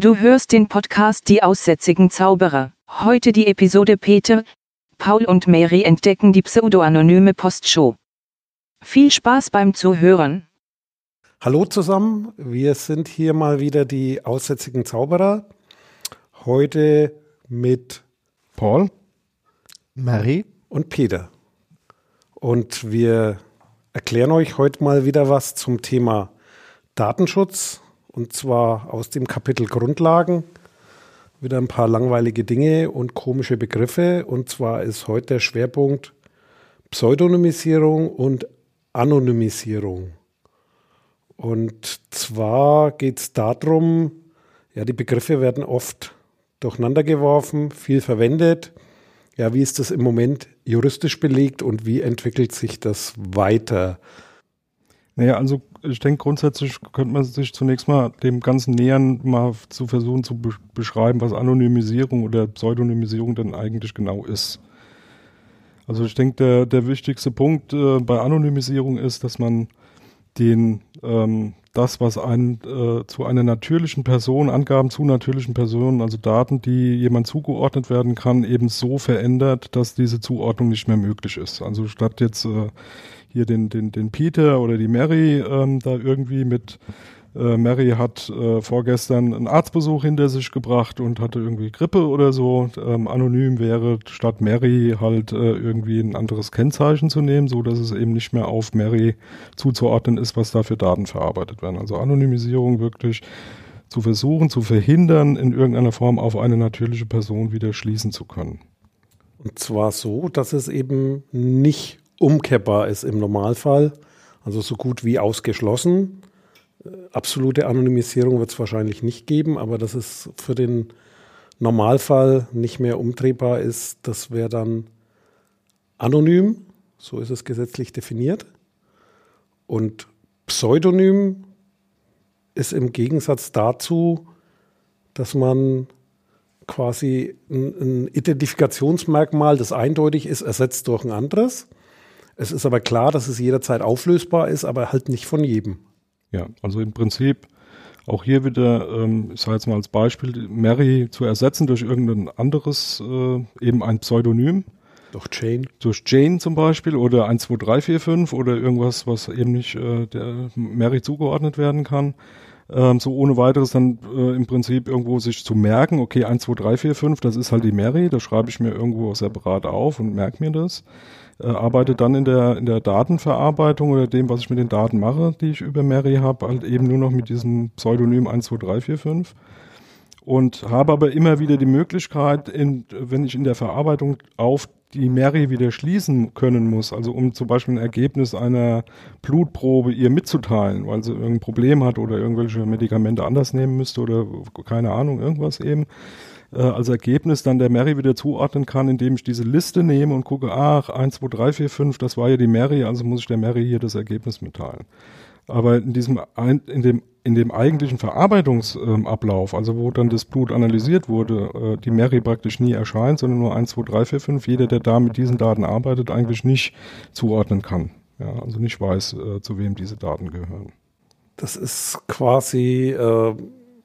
Du hörst den Podcast Die aussätzigen Zauberer. Heute die Episode Peter, Paul und Mary entdecken die pseudoanonyme Postshow. Viel Spaß beim Zuhören. Hallo zusammen, wir sind hier mal wieder die aussätzigen Zauberer. Heute mit Paul, Mary und Peter. Und wir erklären euch heute mal wieder was zum Thema Datenschutz und zwar aus dem Kapitel Grundlagen. Wieder ein paar langweilige Dinge und komische Begriffe. Und zwar ist heute der Schwerpunkt Pseudonymisierung und Anonymisierung. Und zwar geht es darum, ja, die Begriffe werden oft durcheinander geworfen, viel verwendet. Ja, wie ist das im Moment juristisch belegt und wie entwickelt sich das weiter? Naja, also ich denke, grundsätzlich könnte man sich zunächst mal dem Ganzen nähern, mal zu versuchen zu be beschreiben, was Anonymisierung oder Pseudonymisierung denn eigentlich genau ist. Also ich denke, der, der wichtigste Punkt äh, bei Anonymisierung ist, dass man den ähm, das, was ein, äh, zu einer natürlichen Person, Angaben zu natürlichen Personen, also Daten, die jemand zugeordnet werden kann, eben so verändert, dass diese Zuordnung nicht mehr möglich ist. Also statt jetzt äh, hier den, den, den Peter oder die Mary ähm, da irgendwie mit äh, Mary hat äh, vorgestern einen Arztbesuch hinter sich gebracht und hatte irgendwie Grippe oder so. Ähm, anonym wäre statt Mary halt äh, irgendwie ein anderes Kennzeichen zu nehmen, so dass es eben nicht mehr auf Mary zuzuordnen ist, was da für Daten verarbeitet werden. Also Anonymisierung wirklich zu versuchen, zu verhindern, in irgendeiner Form auf eine natürliche Person wieder schließen zu können. Und zwar so, dass es eben nicht umkehrbar ist im Normalfall, also so gut wie ausgeschlossen. Äh, absolute Anonymisierung wird es wahrscheinlich nicht geben, aber dass es für den Normalfall nicht mehr umdrehbar ist, das wäre dann anonym, so ist es gesetzlich definiert. Und Pseudonym ist im Gegensatz dazu, dass man quasi ein, ein Identifikationsmerkmal, das eindeutig ist, ersetzt durch ein anderes. Es ist aber klar, dass es jederzeit auflösbar ist, aber halt nicht von jedem. Ja, also im Prinzip auch hier wieder, ähm, ich sage jetzt mal als Beispiel, Mary zu ersetzen durch irgendein anderes, äh, eben ein Pseudonym. Durch Jane. Durch Jane zum Beispiel oder 12345 oder irgendwas, was eben nicht äh, der Mary zugeordnet werden kann. Ähm, so ohne weiteres dann äh, im Prinzip irgendwo sich zu merken, okay, 12345, das ist halt die Mary, das schreibe ich mir irgendwo separat auf und merke mir das äh, arbeite dann in der, in der Datenverarbeitung oder dem, was ich mit den Daten mache, die ich über Mary habe, halt eben nur noch mit diesem Pseudonym 12345 und habe aber immer wieder die Möglichkeit, in, wenn ich in der Verarbeitung auf die Mary wieder schließen können muss, also um zum Beispiel ein Ergebnis einer Blutprobe ihr mitzuteilen, weil sie irgendein Problem hat oder irgendwelche Medikamente anders nehmen müsste oder keine Ahnung, irgendwas eben, äh, als Ergebnis dann der Mary wieder zuordnen kann, indem ich diese Liste nehme und gucke, ach, 1, 2, 3, 4, 5, das war ja die Mary, also muss ich der Mary hier das Ergebnis mitteilen. Aber in diesem, in dem, in dem eigentlichen Verarbeitungsablauf, ähm, also wo dann das Blut analysiert wurde, äh, die Mary praktisch nie erscheint, sondern nur 1, 2, 3, 4, 5, jeder, der da mit diesen Daten arbeitet, eigentlich nicht zuordnen kann. Ja, also nicht weiß, äh, zu wem diese Daten gehören. Das ist quasi äh,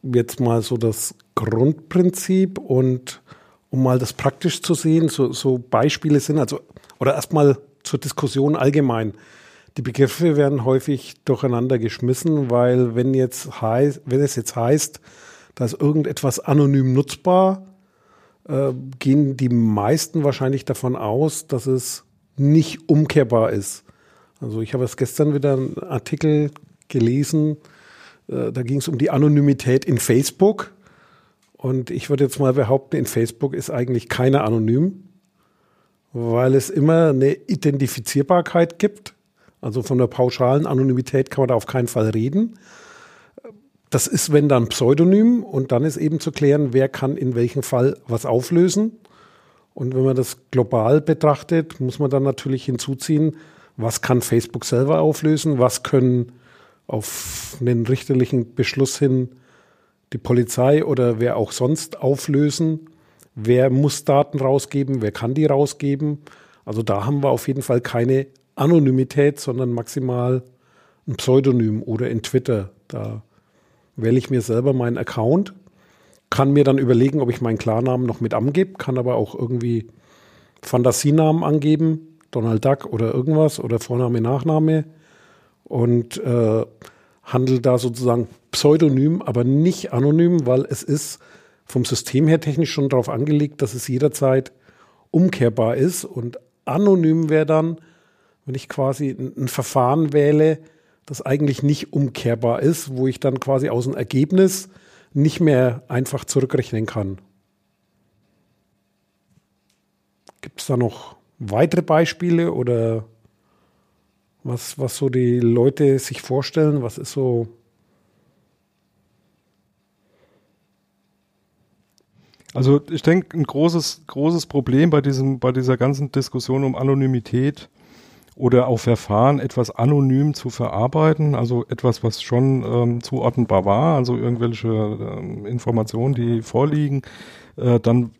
jetzt mal so das Grundprinzip und um mal das praktisch zu sehen, so, so Beispiele sind, also, oder erstmal zur Diskussion allgemein. Die Begriffe werden häufig durcheinander geschmissen, weil wenn jetzt heißt, wenn es jetzt heißt, dass irgendetwas anonym nutzbar, äh, gehen die meisten wahrscheinlich davon aus, dass es nicht umkehrbar ist. Also ich habe es gestern wieder einen Artikel gelesen, äh, da ging es um die Anonymität in Facebook. Und ich würde jetzt mal behaupten, in Facebook ist eigentlich keiner anonym, weil es immer eine Identifizierbarkeit gibt. Also von der pauschalen Anonymität kann man da auf keinen Fall reden. Das ist, wenn dann Pseudonym und dann ist eben zu klären, wer kann in welchem Fall was auflösen. Und wenn man das global betrachtet, muss man dann natürlich hinzuziehen, was kann Facebook selber auflösen, was können auf einen richterlichen Beschluss hin die Polizei oder wer auch sonst auflösen. Wer muss Daten rausgeben? Wer kann die rausgeben? Also da haben wir auf jeden Fall keine Anonymität, sondern maximal ein Pseudonym oder in Twitter. Da wähle ich mir selber meinen Account kann mir dann überlegen, ob ich meinen Klarnamen noch mit angebe, kann aber auch irgendwie Fantasienamen angeben, Donald Duck oder irgendwas oder Vorname, Nachname und äh, handle da sozusagen pseudonym, aber nicht anonym, weil es ist vom System her technisch schon darauf angelegt, dass es jederzeit umkehrbar ist und anonym wäre dann, wenn ich quasi ein, ein Verfahren wähle, das eigentlich nicht umkehrbar ist, wo ich dann quasi aus dem Ergebnis nicht mehr einfach zurückrechnen kann. Gibt es da noch weitere Beispiele oder was, was so die Leute sich vorstellen? Was ist so. Also ich denke, ein großes, großes Problem bei, diesem, bei dieser ganzen Diskussion um Anonymität oder auch Verfahren, etwas anonym zu verarbeiten, also etwas, was schon ähm, zuordnenbar war, also irgendwelche ähm, Informationen, die vorliegen, äh, dann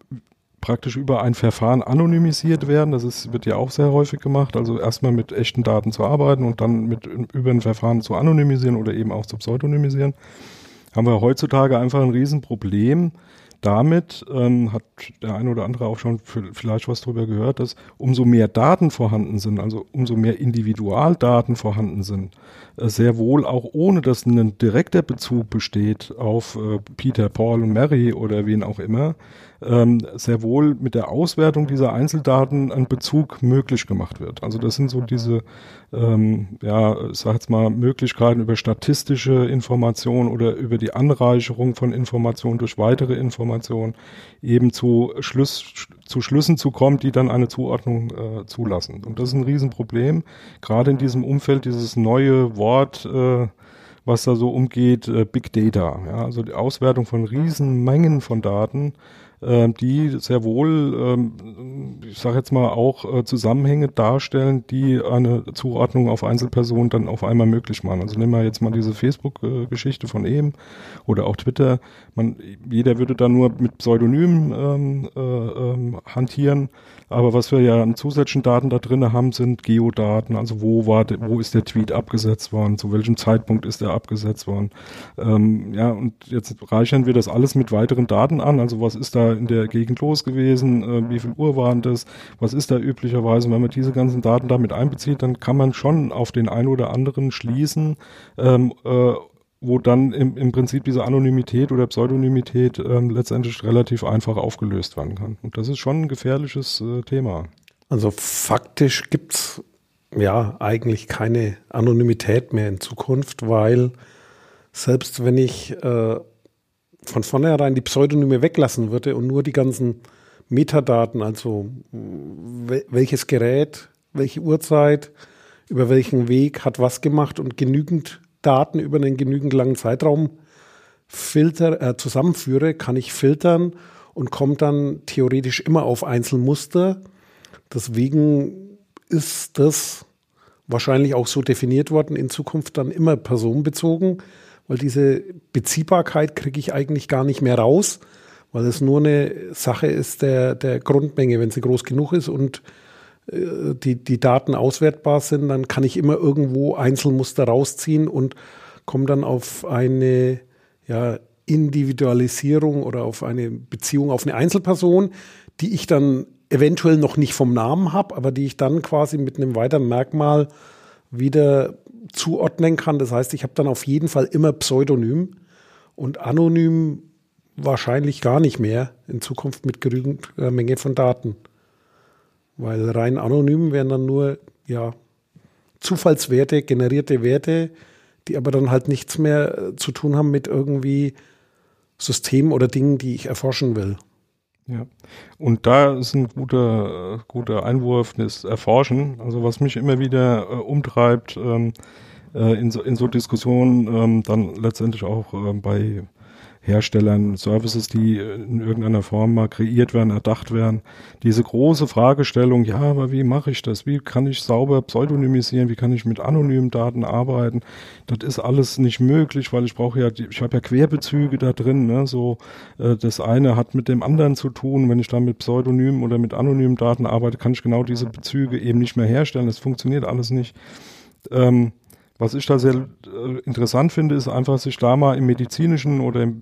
praktisch über ein Verfahren anonymisiert werden. Das ist, wird ja auch sehr häufig gemacht. Also erstmal mit echten Daten zu arbeiten und dann mit über ein Verfahren zu anonymisieren oder eben auch zu pseudonymisieren. Haben wir heutzutage einfach ein Riesenproblem, damit ähm, hat der eine oder andere auch schon vielleicht was darüber gehört, dass umso mehr Daten vorhanden sind, also umso mehr Individualdaten vorhanden sind, äh, sehr wohl auch ohne dass ein direkter Bezug besteht auf äh, Peter, Paul und Mary oder wen auch immer, ähm, sehr wohl mit der Auswertung dieser Einzeldaten ein Bezug möglich gemacht wird. Also das sind so diese, ähm, ja, ich sag jetzt mal, Möglichkeiten über statistische Informationen oder über die Anreicherung von Informationen durch weitere Informationen eben zu Schluss, zu Schlüssen zu kommen, die dann eine Zuordnung äh, zulassen. Und das ist ein Riesenproblem, gerade in diesem Umfeld, dieses neue Wort, äh, was da so umgeht, äh, Big Data. Ja, also die Auswertung von Riesenmengen von Daten die sehr wohl, ähm, ich sage jetzt mal, auch äh, Zusammenhänge darstellen, die eine Zuordnung auf Einzelpersonen dann auf einmal möglich machen. Also nehmen wir jetzt mal diese Facebook-Geschichte von eben oder auch Twitter. Man, jeder würde da nur mit Pseudonymen ähm, äh, ähm, hantieren. Aber was wir ja an zusätzlichen Daten da drin haben, sind Geodaten. Also wo war, wo ist der Tweet abgesetzt worden? Zu welchem Zeitpunkt ist er abgesetzt worden? Ähm, ja, und jetzt reichern wir das alles mit weiteren Daten an. Also was ist da in der Gegend los gewesen? Äh, wie viel Uhr waren das? Was ist da üblicherweise? Und wenn man diese ganzen Daten damit einbezieht, dann kann man schon auf den einen oder anderen schließen, ähm, äh, wo dann im, im Prinzip diese Anonymität oder Pseudonymität ähm, letztendlich relativ einfach aufgelöst werden kann. Und das ist schon ein gefährliches äh, Thema. Also faktisch gibt es ja eigentlich keine Anonymität mehr in Zukunft, weil selbst wenn ich äh, von vornherein die Pseudonyme weglassen würde und nur die ganzen Metadaten, also welches Gerät, welche Uhrzeit, über welchen Weg hat was gemacht und genügend Daten über einen genügend langen Zeitraum filter, äh, zusammenführe, kann ich filtern und komme dann theoretisch immer auf Einzelmuster. Deswegen ist das wahrscheinlich auch so definiert worden, in Zukunft dann immer personenbezogen, weil diese Beziehbarkeit kriege ich eigentlich gar nicht mehr raus, weil es nur eine Sache ist der, der Grundmenge, wenn sie groß genug ist und die, die Daten auswertbar sind, dann kann ich immer irgendwo Einzelmuster rausziehen und komme dann auf eine ja, Individualisierung oder auf eine Beziehung auf eine Einzelperson, die ich dann eventuell noch nicht vom Namen habe, aber die ich dann quasi mit einem weiteren Merkmal wieder zuordnen kann. Das heißt, ich habe dann auf jeden Fall immer Pseudonym und anonym wahrscheinlich gar nicht mehr in Zukunft mit genügend äh, Menge von Daten. Weil rein anonym wären dann nur ja, Zufallswerte, generierte Werte, die aber dann halt nichts mehr äh, zu tun haben mit irgendwie Systemen oder Dingen, die ich erforschen will. Ja, und da ist ein guter, äh, guter Einwurf das Erforschen. Also was mich immer wieder äh, umtreibt ähm, äh, in, so, in so Diskussionen, ähm, dann letztendlich auch äh, bei Herstellern, Services, die in irgendeiner Form mal kreiert werden, erdacht werden. Diese große Fragestellung, ja, aber wie mache ich das? Wie kann ich sauber pseudonymisieren? Wie kann ich mit anonymen Daten arbeiten? Das ist alles nicht möglich, weil ich brauche ja, ich habe ja Querbezüge da drin. Ne? So, äh, das eine hat mit dem anderen zu tun. Wenn ich da mit Pseudonymen oder mit anonymen Daten arbeite, kann ich genau diese Bezüge eben nicht mehr herstellen. Das funktioniert alles nicht. Ähm, was ich da sehr äh, interessant finde, ist einfach, sich da mal im medizinischen oder im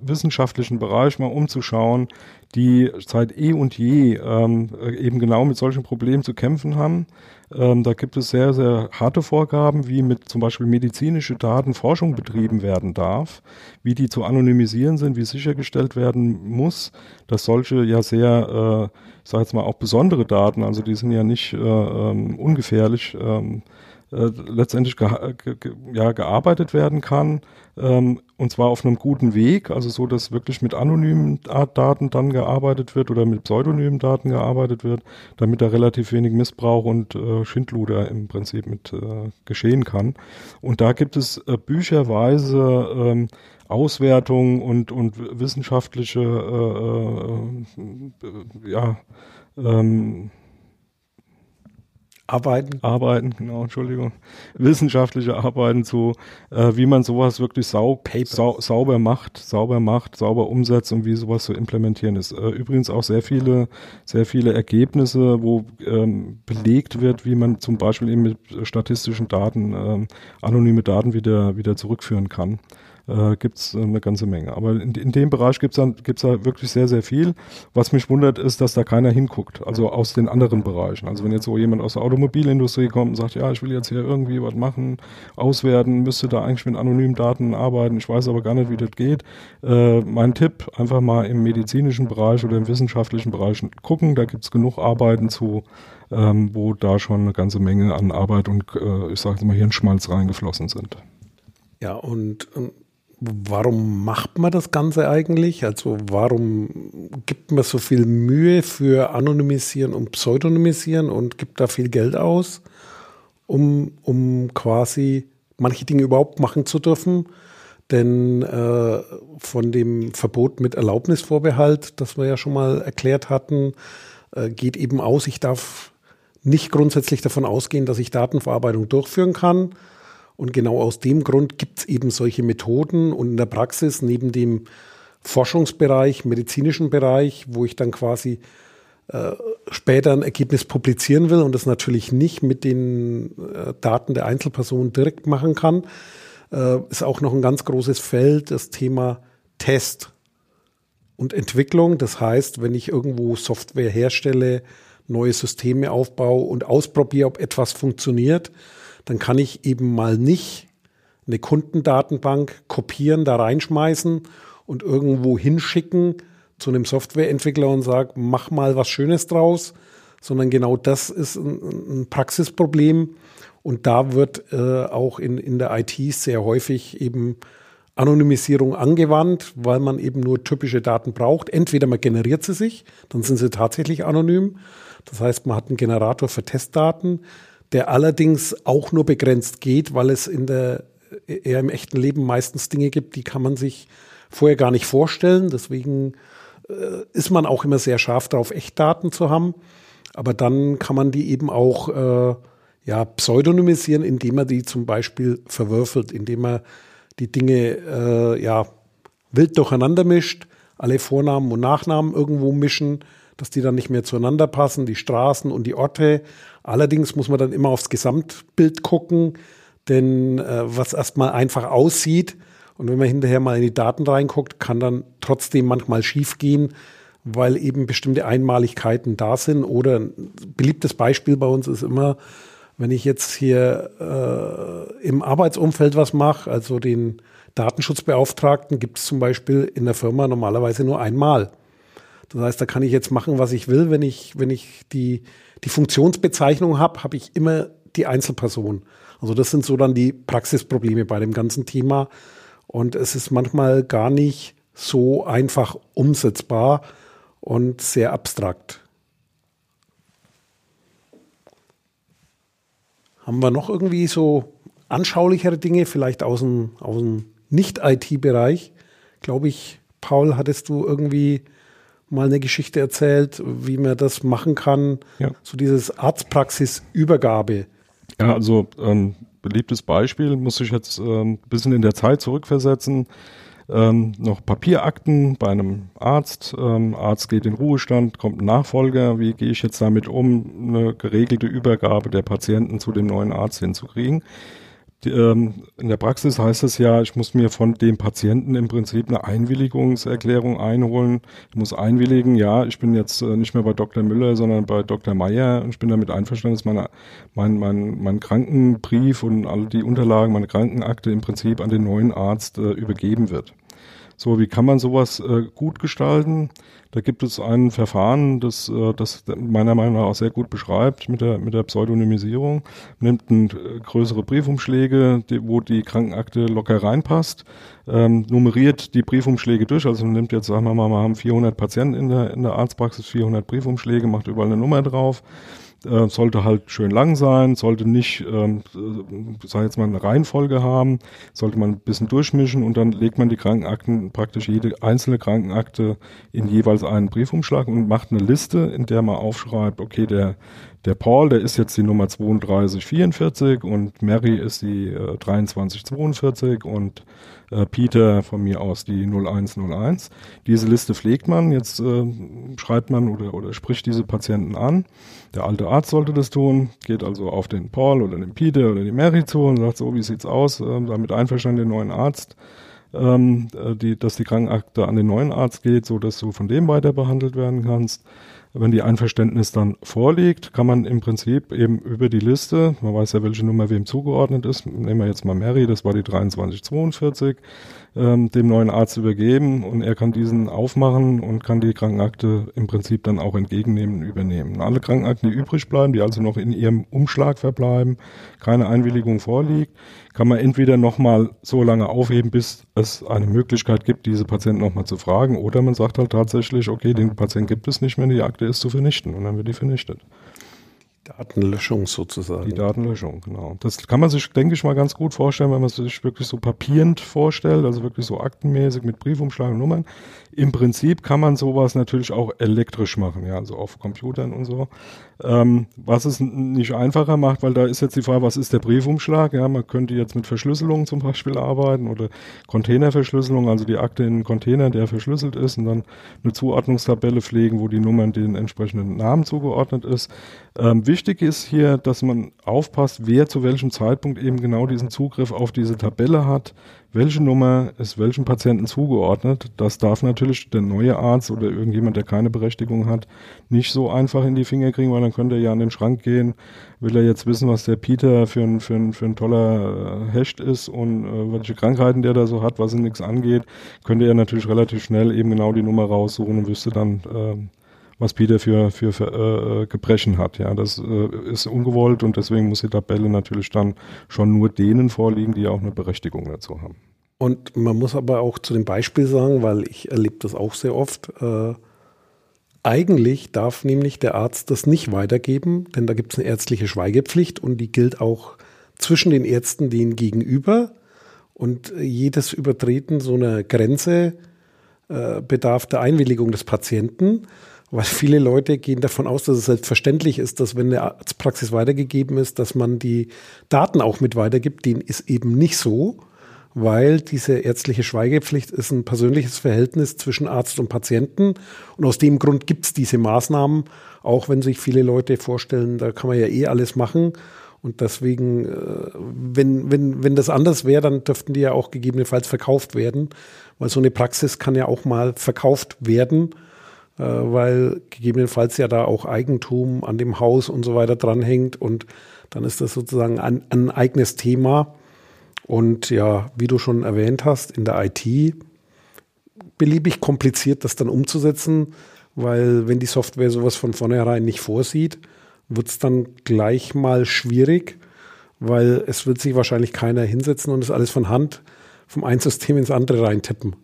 wissenschaftlichen Bereich mal umzuschauen, die seit eh und je ähm, eben genau mit solchen Problemen zu kämpfen haben. Ähm, da gibt es sehr, sehr harte Vorgaben, wie mit zum Beispiel medizinische Daten Forschung betrieben werden darf, wie die zu anonymisieren sind, wie sichergestellt werden muss, dass solche ja sehr, äh, ich jetzt mal auch besondere Daten, also die sind ja nicht äh, ähm, ungefährlich, ähm, äh, letztendlich ge ge ja, gearbeitet werden kann. Ähm, und zwar auf einem guten Weg, also so, dass wirklich mit anonymen Daten dann gearbeitet wird oder mit pseudonymen Daten gearbeitet wird, damit da relativ wenig Missbrauch und äh, Schindluder im Prinzip mit äh, geschehen kann. Und da gibt es äh, bücherweise ähm, Auswertungen und, und wissenschaftliche äh, äh, ja, ähm, Arbeiten. Arbeiten, genau, Entschuldigung. Wissenschaftliche Arbeiten zu, äh, wie man sowas wirklich sau, sau, sauber macht, sauber macht, sauber umsetzt und wie sowas zu implementieren ist. Äh, übrigens auch sehr viele, sehr viele Ergebnisse, wo ähm, belegt wird, wie man zum Beispiel eben mit statistischen Daten, ähm, anonyme Daten wieder, wieder zurückführen kann äh, gibt es eine ganze Menge. Aber in, in dem Bereich gibt es gibt's da wirklich sehr, sehr viel. Was mich wundert, ist, dass da keiner hinguckt, also aus den anderen Bereichen. Also wenn jetzt so jemand aus der Automobilindustrie kommt und sagt, ja, ich will jetzt hier irgendwie was machen, auswerten, müsste da eigentlich mit anonymen Daten arbeiten, ich weiß aber gar nicht, wie das geht. Äh, mein Tipp, einfach mal im medizinischen Bereich oder im wissenschaftlichen Bereich gucken, da gibt es genug Arbeiten zu, ähm, wo da schon eine ganze Menge an Arbeit und äh, ich sage mal Hirnschmalz reingeflossen sind. Ja, und, und warum macht man das Ganze eigentlich? Also warum gibt man so viel Mühe für Anonymisieren und Pseudonymisieren und gibt da viel Geld aus, um, um quasi manche Dinge überhaupt machen zu dürfen? Denn äh, von dem Verbot mit Erlaubnisvorbehalt, das wir ja schon mal erklärt hatten, äh, geht eben aus, ich darf nicht grundsätzlich davon ausgehen, dass ich Datenverarbeitung durchführen kann, und genau aus dem Grund gibt es eben solche Methoden und in der Praxis neben dem Forschungsbereich, medizinischen Bereich, wo ich dann quasi äh, später ein Ergebnis publizieren will und das natürlich nicht mit den äh, Daten der Einzelperson direkt machen kann, äh, ist auch noch ein ganz großes Feld das Thema Test und Entwicklung. Das heißt, wenn ich irgendwo Software herstelle, neue Systeme aufbaue und ausprobiere, ob etwas funktioniert, dann kann ich eben mal nicht eine Kundendatenbank kopieren, da reinschmeißen und irgendwo hinschicken zu einem Softwareentwickler und sagen, mach mal was Schönes draus, sondern genau das ist ein, ein Praxisproblem. Und da wird äh, auch in, in der IT sehr häufig eben Anonymisierung angewandt, weil man eben nur typische Daten braucht. Entweder man generiert sie sich, dann sind sie tatsächlich anonym. Das heißt, man hat einen Generator für Testdaten der allerdings auch nur begrenzt geht, weil es in der eher im echten Leben meistens Dinge gibt, die kann man sich vorher gar nicht vorstellen. Deswegen äh, ist man auch immer sehr scharf darauf, Echtdaten zu haben. Aber dann kann man die eben auch äh, ja, pseudonymisieren, indem man die zum Beispiel verwürfelt, indem man die Dinge äh, ja, wild durcheinander mischt, alle Vornamen und Nachnamen irgendwo mischen, dass die dann nicht mehr zueinander passen, die Straßen und die Orte. Allerdings muss man dann immer aufs Gesamtbild gucken, denn äh, was erstmal einfach aussieht und wenn man hinterher mal in die Daten reinguckt, kann dann trotzdem manchmal schiefgehen, weil eben bestimmte Einmaligkeiten da sind. Oder ein beliebtes Beispiel bei uns ist immer, wenn ich jetzt hier äh, im Arbeitsumfeld was mache, also den Datenschutzbeauftragten gibt es zum Beispiel in der Firma normalerweise nur einmal. Das heißt, da kann ich jetzt machen, was ich will. Wenn ich, wenn ich die, die Funktionsbezeichnung habe, habe ich immer die Einzelperson. Also das sind so dann die Praxisprobleme bei dem ganzen Thema. Und es ist manchmal gar nicht so einfach umsetzbar und sehr abstrakt. Haben wir noch irgendwie so anschaulichere Dinge, vielleicht aus dem, aus dem Nicht-IT-Bereich? Glaube ich, Paul, hattest du irgendwie mal eine Geschichte erzählt, wie man das machen kann. Ja. So dieses Arztpraxisübergabe. Ja, also ähm, beliebtes Beispiel, muss ich jetzt ähm, ein bisschen in der Zeit zurückversetzen. Ähm, noch Papierakten bei einem Arzt. Ähm, Arzt geht in Ruhestand, kommt ein Nachfolger. Wie gehe ich jetzt damit um, eine geregelte Übergabe der Patienten zu dem neuen Arzt hinzukriegen? Die, ähm, in der Praxis heißt es ja, ich muss mir von dem Patienten im Prinzip eine Einwilligungserklärung einholen. Ich muss einwilligen, ja, ich bin jetzt äh, nicht mehr bei Dr. Müller, sondern bei Dr. Meyer und ich bin damit einverstanden, dass meine, mein, mein, mein Krankenbrief und all die Unterlagen, meine Krankenakte im Prinzip an den neuen Arzt äh, übergeben wird. So, wie kann man sowas äh, gut gestalten? Da gibt es ein Verfahren, das, äh, das meiner Meinung nach auch sehr gut beschreibt mit der, mit der Pseudonymisierung. Man nimmt äh, größere Briefumschläge, die, wo die Krankenakte locker reinpasst, ähm, nummeriert die Briefumschläge durch. Also man nimmt jetzt, sagen wir mal, wir haben 400 Patienten in der, in der Arztpraxis, 400 Briefumschläge, macht überall eine Nummer drauf äh, sollte halt schön lang sein, sollte nicht, ähm, äh, sag jetzt mal, eine Reihenfolge haben, sollte man ein bisschen durchmischen und dann legt man die Krankenakten, praktisch jede einzelne Krankenakte in jeweils einen Briefumschlag und macht eine Liste, in der man aufschreibt, okay, der, der Paul, der ist jetzt die Nummer 3244 und Mary ist die äh, 2342 und äh, Peter von mir aus die 0101. Diese Liste pflegt man, jetzt äh, schreibt man oder, oder spricht diese Patienten an. Der alte Arzt sollte das tun, geht also auf den Paul oder den Peter oder die Mary zu und sagt so, wie sieht's aus, äh, damit einverstanden den neuen Arzt ähm, äh, die, dass die Krankenakte an den neuen Arzt geht, so dass du von dem weiter behandelt werden kannst. Wenn die Einverständnis dann vorliegt, kann man im Prinzip eben über die Liste, man weiß ja, welche Nummer wem zugeordnet ist, nehmen wir jetzt mal Mary, das war die 2342, ähm, dem neuen Arzt übergeben und er kann diesen aufmachen und kann die Krankenakte im Prinzip dann auch entgegennehmen übernehmen. Alle Krankenakten, die übrig bleiben, die also noch in ihrem Umschlag verbleiben, keine Einwilligung vorliegt, kann man entweder nochmal so lange aufheben, bis es eine Möglichkeit gibt, diese Patienten nochmal zu fragen, oder man sagt halt tatsächlich, okay, den Patienten gibt es nicht mehr, die Akte ist zu vernichten und dann wird die vernichtet. Datenlöschung sozusagen. Die Datenlöschung, genau. Das kann man sich, denke ich mal, ganz gut vorstellen, wenn man sich wirklich so papierend vorstellt, also wirklich so aktenmäßig mit Briefumschlag und Nummern. Im Prinzip kann man sowas natürlich auch elektrisch machen, ja, also auf Computern und so. Ähm, was es nicht einfacher macht, weil da ist jetzt die Frage, was ist der Briefumschlag? Ja, man könnte jetzt mit Verschlüsselung zum Beispiel arbeiten oder Containerverschlüsselung, also die Akte in einen Container, der verschlüsselt ist und dann eine Zuordnungstabelle pflegen, wo die Nummern den entsprechenden Namen zugeordnet ist. Ähm, wichtig ist hier, dass man aufpasst, wer zu welchem Zeitpunkt eben genau diesen Zugriff auf diese Tabelle hat welche Nummer ist welchem Patienten zugeordnet. Das darf natürlich der neue Arzt oder irgendjemand, der keine Berechtigung hat, nicht so einfach in die Finger kriegen, weil dann könnte er ja an den Schrank gehen, will er jetzt wissen, was der Peter für ein, für ein, für ein toller äh, Hecht ist und äh, welche Krankheiten der da so hat, was ihn nichts angeht, könnte er natürlich relativ schnell eben genau die Nummer raussuchen und wüsste dann, äh, was Peter für, für, für äh, Gebrechen hat. Ja, das äh, ist ungewollt und deswegen muss die Tabelle natürlich dann schon nur denen vorliegen, die auch eine Berechtigung dazu haben. Und man muss aber auch zu dem Beispiel sagen, weil ich erlebe das auch sehr oft, äh, eigentlich darf nämlich der Arzt das nicht weitergeben, denn da gibt es eine ärztliche Schweigepflicht und die gilt auch zwischen den Ärzten denen gegenüber. Und jedes Übertreten so einer Grenze äh, bedarf der Einwilligung des Patienten. Weil viele Leute gehen davon aus, dass es selbstverständlich ist, dass wenn eine Arztpraxis weitergegeben ist, dass man die Daten auch mit weitergibt. Den ist eben nicht so, weil diese ärztliche Schweigepflicht ist ein persönliches Verhältnis zwischen Arzt und Patienten. Und aus dem Grund gibt es diese Maßnahmen, auch wenn sich viele Leute vorstellen, da kann man ja eh alles machen. Und deswegen, äh, wenn, wenn, wenn das anders wäre, dann dürften die ja auch gegebenenfalls verkauft werden, weil so eine Praxis kann ja auch mal verkauft werden weil gegebenenfalls ja da auch Eigentum an dem Haus und so weiter dranhängt und dann ist das sozusagen ein, ein eigenes Thema. Und ja, wie du schon erwähnt hast, in der IT beliebig kompliziert, das dann umzusetzen, weil wenn die Software sowas von vornherein nicht vorsieht, wird es dann gleich mal schwierig, weil es wird sich wahrscheinlich keiner hinsetzen und es alles von Hand vom einen System ins andere reintippen,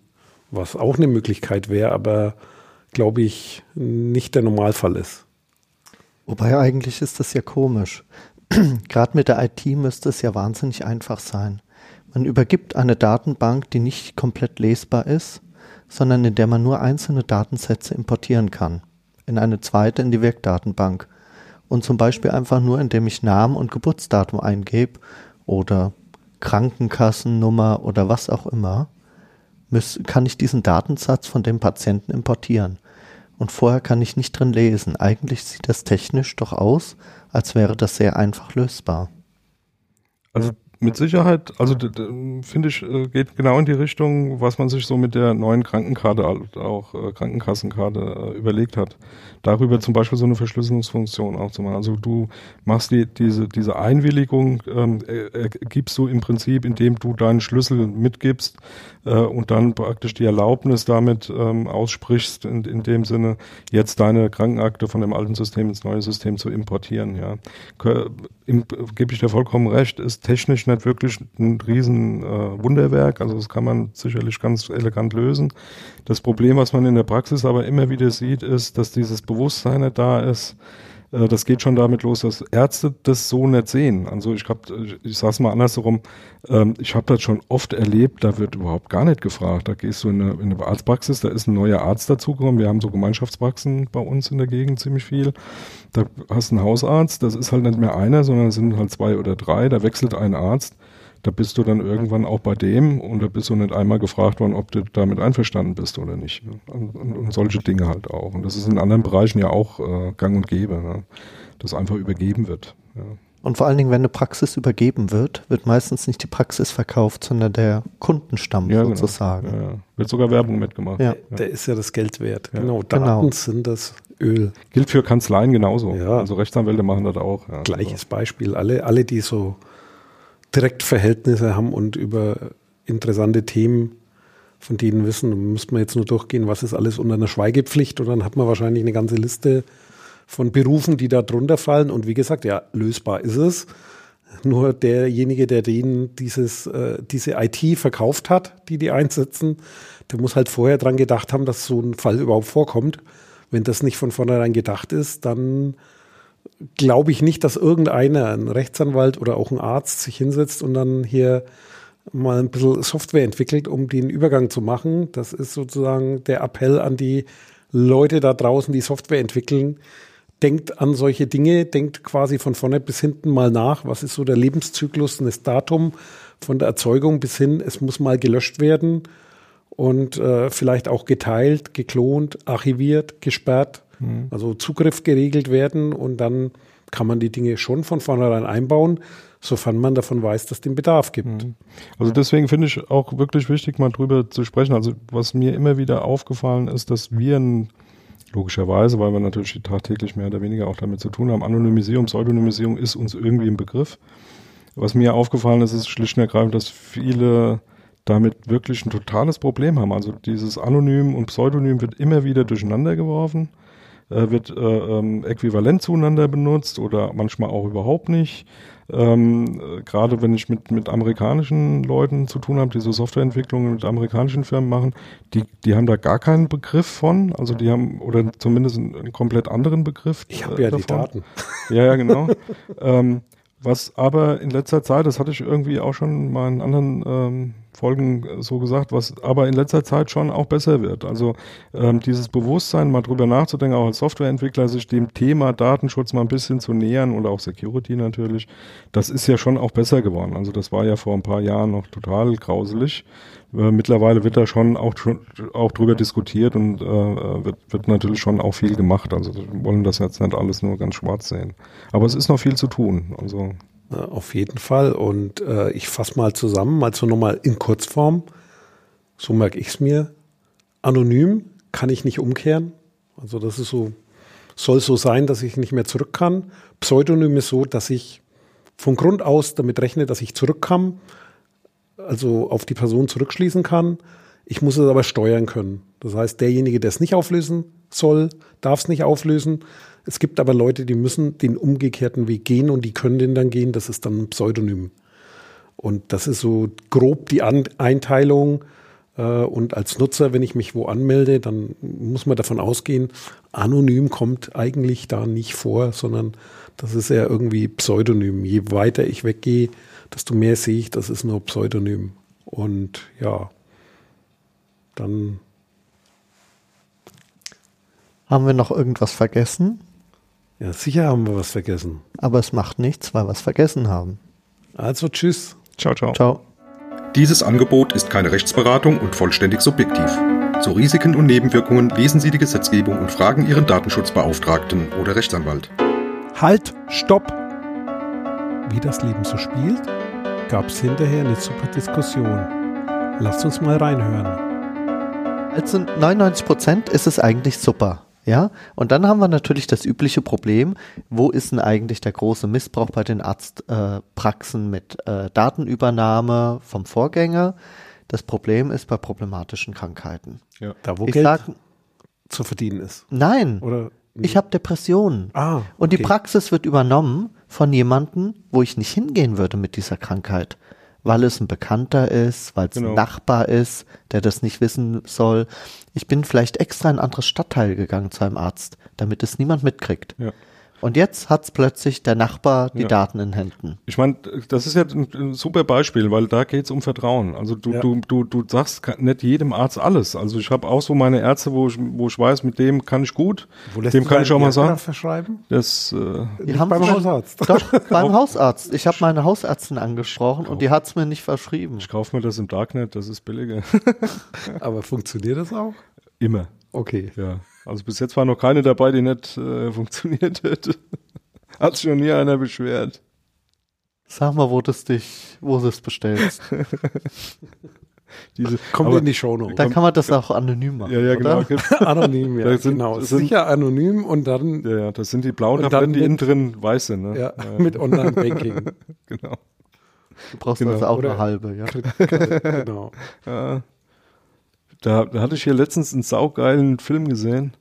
was auch eine Möglichkeit wäre, aber glaube ich, nicht der Normalfall ist. Wobei eigentlich ist das ja komisch. Gerade mit der IT müsste es ja wahnsinnig einfach sein. Man übergibt eine Datenbank, die nicht komplett lesbar ist, sondern in der man nur einzelne Datensätze importieren kann. In eine zweite in die Wirkdatenbank. Und zum Beispiel einfach nur, indem ich Namen und Geburtsdatum eingebe oder Krankenkassennummer oder was auch immer, kann ich diesen Datensatz von dem Patienten importieren und vorher kann ich nicht drin lesen. Eigentlich sieht das technisch doch aus, als wäre das sehr einfach lösbar. Also mit Sicherheit, also finde ich, äh, geht genau in die Richtung, was man sich so mit der neuen Krankenkarte, auch äh, Krankenkassenkarte äh, überlegt hat. Darüber zum Beispiel so eine Verschlüsselungsfunktion auch zu machen. Also du machst die, diese, diese Einwilligung, ähm, äh, gibst du im Prinzip, indem du deinen Schlüssel mitgibst und dann praktisch die Erlaubnis damit ähm, aussprichst, in, in dem Sinne, jetzt deine Krankenakte von dem alten System ins neue System zu importieren. Ja, gebe ich dir vollkommen recht, ist technisch nicht wirklich ein riesen äh, Wunderwerk. Also das kann man sicherlich ganz elegant lösen. Das Problem, was man in der Praxis aber immer wieder sieht, ist, dass dieses Bewusstsein nicht da ist, das geht schon damit los, dass Ärzte das so nicht sehen. Also ich hab, ich sag's mal andersherum, ähm, ich habe das schon oft erlebt, da wird überhaupt gar nicht gefragt. Da gehst du in eine, in eine Arztpraxis, da ist ein neuer Arzt dazugekommen. Wir haben so Gemeinschaftspraxen bei uns in der Gegend ziemlich viel. Da hast du einen Hausarzt, das ist halt nicht mehr einer, sondern es sind halt zwei oder drei, da wechselt ein Arzt da bist du dann irgendwann auch bei dem und da bist du nicht einmal gefragt worden, ob du damit einverstanden bist oder nicht. Und, und, und solche Dinge halt auch. Und das ist in anderen Bereichen ja auch äh, gang und gäbe, ne? dass einfach übergeben wird. Ja. Und vor allen Dingen, wenn eine Praxis übergeben wird, wird meistens nicht die Praxis verkauft, sondern der Kundenstamm ja, genau. sozusagen. Genau. Ja, wird sogar Werbung mitgemacht. Ja. Der ist ja das Geld wert. Genau, Daten genau. sind das Öl. Gilt für Kanzleien genauso. Ja. Also Rechtsanwälte machen das auch. Gleiches Beispiel. Alle, alle, die so Direktverhältnisse haben und über interessante Themen von denen wissen. Da müsste man jetzt nur durchgehen, was ist alles unter einer Schweigepflicht und dann hat man wahrscheinlich eine ganze Liste von Berufen, die da drunter fallen. Und wie gesagt, ja, lösbar ist es. Nur derjenige, der denen dieses, äh, diese IT verkauft hat, die die einsetzen, der muss halt vorher dran gedacht haben, dass so ein Fall überhaupt vorkommt. Wenn das nicht von vornherein gedacht ist, dann glaube ich nicht, dass irgendeiner, ein Rechtsanwalt oder auch ein Arzt, sich hinsetzt und dann hier mal ein bisschen Software entwickelt, um den Übergang zu machen. Das ist sozusagen der Appell an die Leute da draußen, die Software entwickeln. Denkt an solche Dinge, denkt quasi von vorne bis hinten mal nach. Was ist so der Lebenszyklus, das Datum von der Erzeugung bis hin, es muss mal gelöscht werden und äh, vielleicht auch geteilt, geklont, archiviert, gesperrt Mhm. Also Zugriff geregelt werden und dann kann man die Dinge schon von vornherein einbauen, sofern man davon weiß, dass es den Bedarf gibt. Mhm. Also deswegen finde ich auch wirklich wichtig, mal drüber zu sprechen. Also was mir immer wieder aufgefallen ist, dass wir ein logischerweise, weil wir natürlich tagtäglich mehr oder weniger auch damit zu tun haben. Anonymisierung, Pseudonymisierung ist uns irgendwie ein Begriff. Was mir aufgefallen ist, ist schlicht und ergreifend, dass viele damit wirklich ein totales Problem haben. Also dieses Anonym und Pseudonym wird immer wieder durcheinander geworfen äh, wird äh, ähm, äquivalent zueinander benutzt oder manchmal auch überhaupt nicht. Ähm, äh, Gerade wenn ich mit, mit amerikanischen Leuten zu tun habe, die so Softwareentwicklungen mit amerikanischen Firmen machen, die, die haben da gar keinen Begriff von. Also die haben, oder zumindest einen, einen komplett anderen Begriff. Ich habe äh, ja davon. die Daten. Ja, ja, genau. ähm, was aber in letzter Zeit, das hatte ich irgendwie auch schon mal in anderen ähm, Folgen so gesagt, was aber in letzter Zeit schon auch besser wird. Also ähm, dieses Bewusstsein, mal drüber nachzudenken, auch als Softwareentwickler, sich dem Thema Datenschutz mal ein bisschen zu nähern oder auch Security natürlich, das ist ja schon auch besser geworden. Also das war ja vor ein paar Jahren noch total grauselig. Äh, mittlerweile wird da schon auch, auch drüber diskutiert und äh, wird, wird natürlich schon auch viel gemacht. Also wir wollen das jetzt nicht alles nur ganz schwarz sehen. Aber es ist noch viel zu tun. Also auf jeden Fall. Und äh, ich fasse mal zusammen, mal so nochmal in Kurzform. So merke ich es mir. Anonym kann ich nicht umkehren. Also das ist so, soll so sein, dass ich nicht mehr zurück kann. Pseudonym ist so, dass ich von Grund aus damit rechne, dass ich zurückkomme, also auf die Person zurückschließen kann. Ich muss es aber steuern können. Das heißt, derjenige, der es nicht auflösen soll, darf es nicht auflösen. Es gibt aber Leute, die müssen den umgekehrten Weg gehen und die können den dann gehen. Das ist dann ein Pseudonym. Und das ist so grob die An Einteilung. Äh, und als Nutzer, wenn ich mich wo anmelde, dann muss man davon ausgehen, anonym kommt eigentlich da nicht vor, sondern das ist ja irgendwie Pseudonym. Je weiter ich weggehe, desto mehr sehe ich, das ist nur Pseudonym. Und ja, dann. Haben wir noch irgendwas vergessen? Ja, sicher haben wir was vergessen. Aber es macht nichts, weil wir es vergessen haben. Also tschüss. Ciao, ciao. Ciao. Dieses Angebot ist keine Rechtsberatung und vollständig subjektiv. Zu Risiken und Nebenwirkungen lesen Sie die Gesetzgebung und fragen Ihren Datenschutzbeauftragten oder Rechtsanwalt. Halt, stopp! Wie das Leben so spielt? gab es hinterher eine super Diskussion. Lasst uns mal reinhören. Also 99 Prozent ist es eigentlich super. Ja, und dann haben wir natürlich das übliche Problem, wo ist denn eigentlich der große Missbrauch bei den Arztpraxen äh, mit äh, Datenübernahme vom Vorgänger? Das Problem ist bei problematischen Krankheiten. Ja. Da wo ich Geld sag, zu verdienen ist. Nein, Oder ich habe Depressionen. Ah, Und die okay. Praxis wird übernommen von jemandem, wo ich nicht hingehen würde mit dieser Krankheit. Weil es ein Bekannter ist, weil es Genau. ein Nachbar ist, der das nicht wissen soll. Ich bin vielleicht extra in ein anderes Stadtteil gegangen zu einem Arzt, damit es niemand mitkriegt. Ja. Und jetzt hat's plötzlich der Nachbar die Ja. Daten in Händen. Ich meine, das ist ja ein, ein super Beispiel, weil da geht's um Vertrauen. Also du, Ja. du, du, du sagst nicht jedem Arzt alles. Also ich habe auch so meine Ärzte, wo ich, wo ich weiß, mit dem kann ich gut. Wo lässt dem du kann ich auch mal sagen. verschreiben? Das, äh, Die haben beim es- Hausarzt. Doch, beim Hausarzt. Ich habe meine Hausärztin angesprochen und die hat's mir nicht verschrieben. ich kaufe mir das im Darknet, das ist billiger. Aber funktioniert das auch? Immer, Okay. ja. Also bis jetzt war noch keine dabei, die nicht äh, funktioniert hätte. Hat sich noch nie einer beschwert. Sag mal, wo du es dich, wo du es bestellst. Diese, Kommt aber- in die Shownotes. Dann kann man das auch anonym machen. Ja, ja, genau. Anonym, ja. Das sind- genau. sind- Sicher anonym und dann Ja, ja, das sind die blauen Und dann Tabletten, die innen drin weiß sind. Ne? ja, mit Online-Banking. genau. Du brauchst Genau. also auch Oder- eine halbe, ja. genau. Ja. Da, da hatte ich hier letztens einen saugeilen Film gesehen.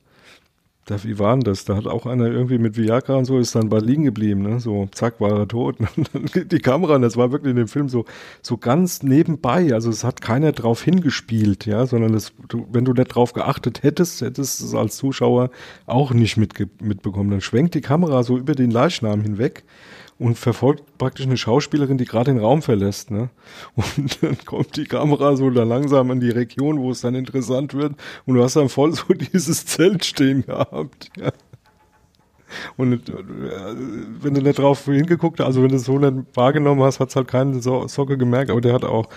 Da, wie war denn das? Da hat auch einer irgendwie mit Viagra und so ist dann bei liegen geblieben, ne? So, zack, war er tot. Die Kamera, das war wirklich in dem Film so, so ganz nebenbei. Also es hat keiner drauf hingespielt, ja, sondern das, du, wenn du nicht drauf geachtet hättest, hättest du es als Zuschauer auch nicht mitge mitbekommen. Dann schwenkt die Kamera so über den Leichnam hinweg und verfolgt praktisch eine Schauspielerin, die gerade den Raum verlässt. Ne? Und dann kommt die Kamera so da langsam in die Region, wo es dann interessant wird. Und du hast dann voll so dieses Zelt stehen gehabt. Ja. Und äh, wenn du nicht drauf hingeguckt hast, also wenn du es so nicht wahrgenommen hast, hat es halt keine so Socke gemerkt. Aber der hat auch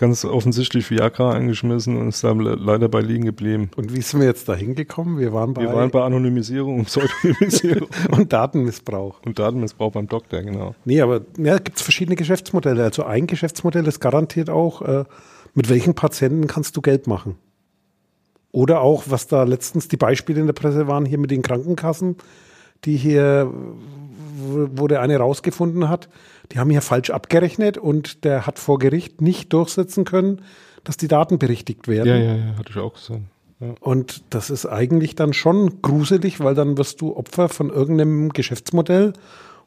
ganz offensichtlich Viagra eingeschmissen und ist dann le- leider bei liegen geblieben. Und wie sind wir jetzt da hingekommen? Wir waren bei, Wir waren bei Anonymisierung und Pseudonymisierung und Datenmissbrauch. und Datenmissbrauch beim Doktor, genau. Nee, aber ja, gibt es verschiedene Geschäftsmodelle. Also ein Geschäftsmodell ist garantiert auch, äh, mit welchen Patienten kannst du Geld machen. Oder auch, was da letztens die Beispiele in der Presse waren, hier mit den Krankenkassen, die hier, wo der eine rausgefunden hat, die haben hier falsch abgerechnet und der hat vor Gericht nicht durchsetzen können, dass die Daten berichtigt werden. Ja, ja, ja, hatte ich auch gesehen. Ja. Und das ist eigentlich dann schon gruselig, weil dann wirst du Opfer von irgendeinem Geschäftsmodell.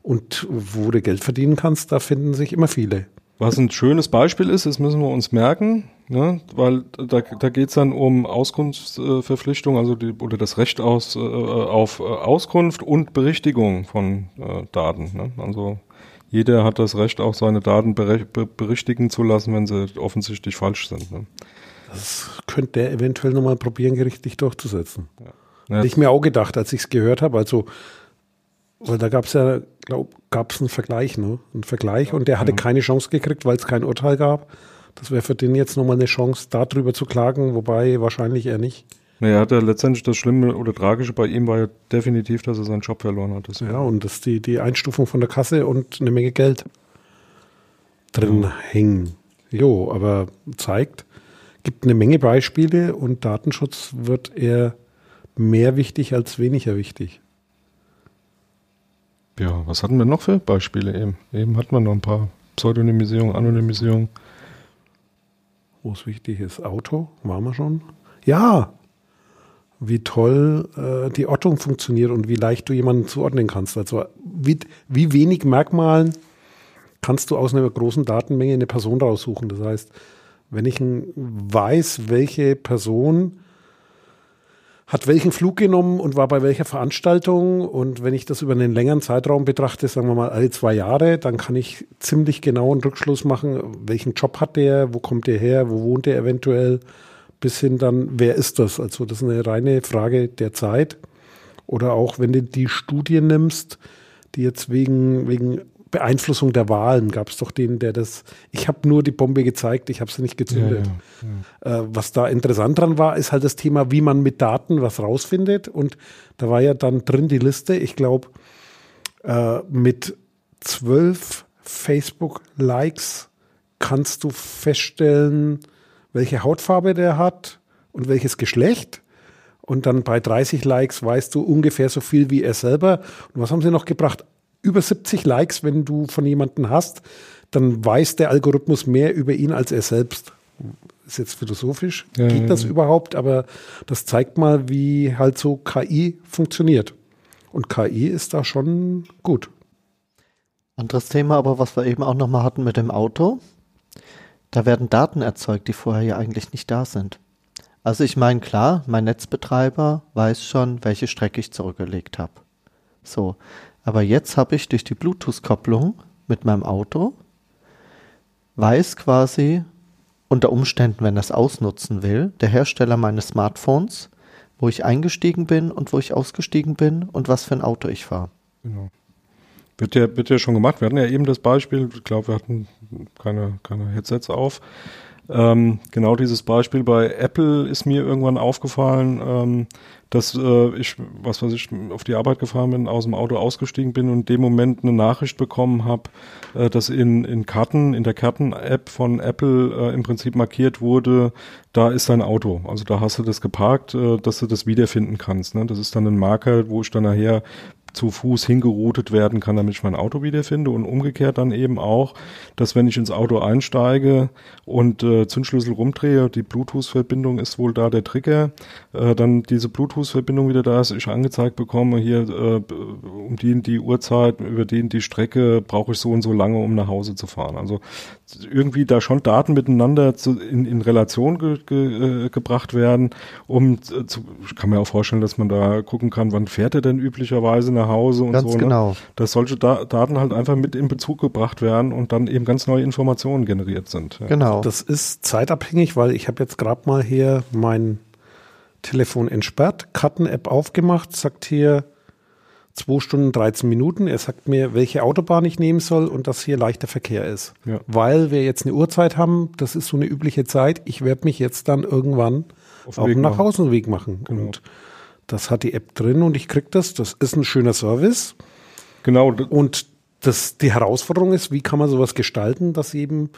Und wo du Geld verdienen kannst, da finden sich immer viele. Was ein schönes Beispiel ist, das müssen wir uns merken, ne? weil da, da geht es dann um Auskunftsverpflichtung, also die, oder das Recht aus, äh, auf äh, Auskunft und Berichtigung von äh, Daten. Ne? Also jeder hat das Recht, auch seine Daten berichtigen zu lassen, wenn sie offensichtlich falsch sind. Ne? Das könnte der eventuell nochmal probieren, gerichtlich durchzusetzen. Ja, Hätte ich mir auch gedacht, als ich es gehört habe. Also, weil da gab es ja, glaub, gab es einen Vergleich, ne? Einen Vergleich und der hatte keine Chance gekriegt, weil es kein Urteil gab. Das wäre für den jetzt nochmal eine Chance, darüber zu klagen, wobei wahrscheinlich er nicht. naja, hat er letztendlich das Schlimme oder Tragische bei ihm war ja definitiv, dass er seinen Job verloren hat. Das Ja, und dass die, die Einstufung von der Kasse und eine Menge Geld drin hängen. Jo, aber zeigt, gibt eine Menge Beispiele und Datenschutz wird eher mehr wichtig als weniger wichtig. Ja, was hatten wir noch für Beispiele eben? Eben hatten wir noch ein paar. Pseudonymisierung, Anonymisierung. Wo es wichtig ist. Auto, waren wir schon? Ja, wie toll äh, die Ortung funktioniert und wie leicht du jemanden zuordnen kannst. Also wie, wie wenig Merkmalen kannst du aus einer großen Datenmenge eine Person raussuchen. Das heißt, wenn ich weiß, welche Person hat welchen Flug genommen und war bei welcher Veranstaltung und wenn ich das über einen längeren Zeitraum betrachte, sagen wir mal alle zwei Jahre, dann kann ich ziemlich genau einen Rückschluss machen, welchen Job hat der, wo kommt der her, wo wohnt der eventuell, bis hin dann, wer ist das? Also das ist eine reine Frage der Zeit. Oder auch wenn du die Studie nimmst, die jetzt wegen, wegen Beeinflussung der Wahlen gab es doch den, der das, ich habe nur die Bombe gezeigt, ich habe sie nicht gezündet. Äh, was da interessant dran war, ist halt das Thema, wie man mit Daten was rausfindet. Und da war ja dann drin die Liste, ich glaube, äh, mit zwölf Facebook-Likes kannst du feststellen, welche Hautfarbe der hat und welches Geschlecht. Und dann bei 30 Likes weißt du ungefähr so viel wie er selber. Und was haben sie noch gebracht? Über 70 Likes, wenn du von jemandem hast, dann weiß der Algorithmus mehr über ihn als er selbst. Ist jetzt philosophisch, Ja, geht ja, das ja. überhaupt? Aber das zeigt mal, wie halt so KI funktioniert. Und KI ist da schon gut. Anderes Thema, aber was wir eben auch nochmal hatten mit dem Auto. Da werden Daten erzeugt, die vorher ja eigentlich nicht da sind. Also ich meine, klar, mein Netzbetreiber weiß schon, welche Strecke ich zurückgelegt habe. So, aber jetzt habe ich durch die Bluetooth-Kopplung mit meinem Auto, weiß quasi unter Umständen, wenn er es ausnutzen will, der Hersteller meines Smartphones, wo ich eingestiegen bin und wo ich ausgestiegen bin und was für ein Auto ich fahre. Genau. Wird ja, wird ja schon gemacht. Wir hatten ja eben das Beispiel, ich glaube, wir hatten keine, keine Headsets auf. Ähm, genau dieses Beispiel bei Apple ist mir irgendwann aufgefallen, ähm, dass äh, ich, was weiß ich, auf die Arbeit gefahren bin, aus dem Auto ausgestiegen bin und in dem Moment eine Nachricht bekommen habe, äh, dass in, in Karten, in der Karten-App von Apple äh, im Prinzip markiert wurde, da ist dein Auto. Also da hast du das geparkt, äh, dass du das wiederfinden kannst. Ne? Das ist dann ein Marker, wo ich dann nachher zu Fuß hingeroutet werden kann, damit ich mein Auto wiederfinde und umgekehrt dann eben auch, dass wenn ich ins Auto einsteige und äh, Zündschlüssel rumdrehe, die Bluetooth-Verbindung ist wohl da der Trigger, äh, dann diese Bluetooth-Verbindung wieder da ist, ich angezeigt bekomme, hier äh, um die und die Uhrzeit, über die und die Strecke brauche ich so und so lange, um nach Hause zu fahren. Also irgendwie da schon Daten miteinander zu, in, in Relation ge, ge, äh, gebracht werden, um zu, ich kann mir auch vorstellen, dass man da gucken kann, wann fährt er denn üblicherweise nach Hause und Ganz so. Ne? genau. Dass solche da Daten halt einfach mit in Bezug gebracht werden und dann eben ganz neue Informationen generiert sind. Ja. Genau. Das ist zeitabhängig, weil ich habe jetzt gerade mal hier mein Telefon entsperrt, Karten-App aufgemacht, sagt hier 2 Stunden 13 Minuten. Er sagt mir, welche Autobahn ich nehmen soll und dass hier leichter Verkehr ist. Ja. Weil wir jetzt eine Uhrzeit haben, das ist so eine übliche Zeit. Ich werde mich jetzt dann irgendwann Auf auf den. Nachhausenweg machen. Genau. Und das hat die App drin und ich krieg das. Das ist ein schöner Service. Genau, Und das, die Herausforderung ist, wie kann man sowas gestalten, dass eben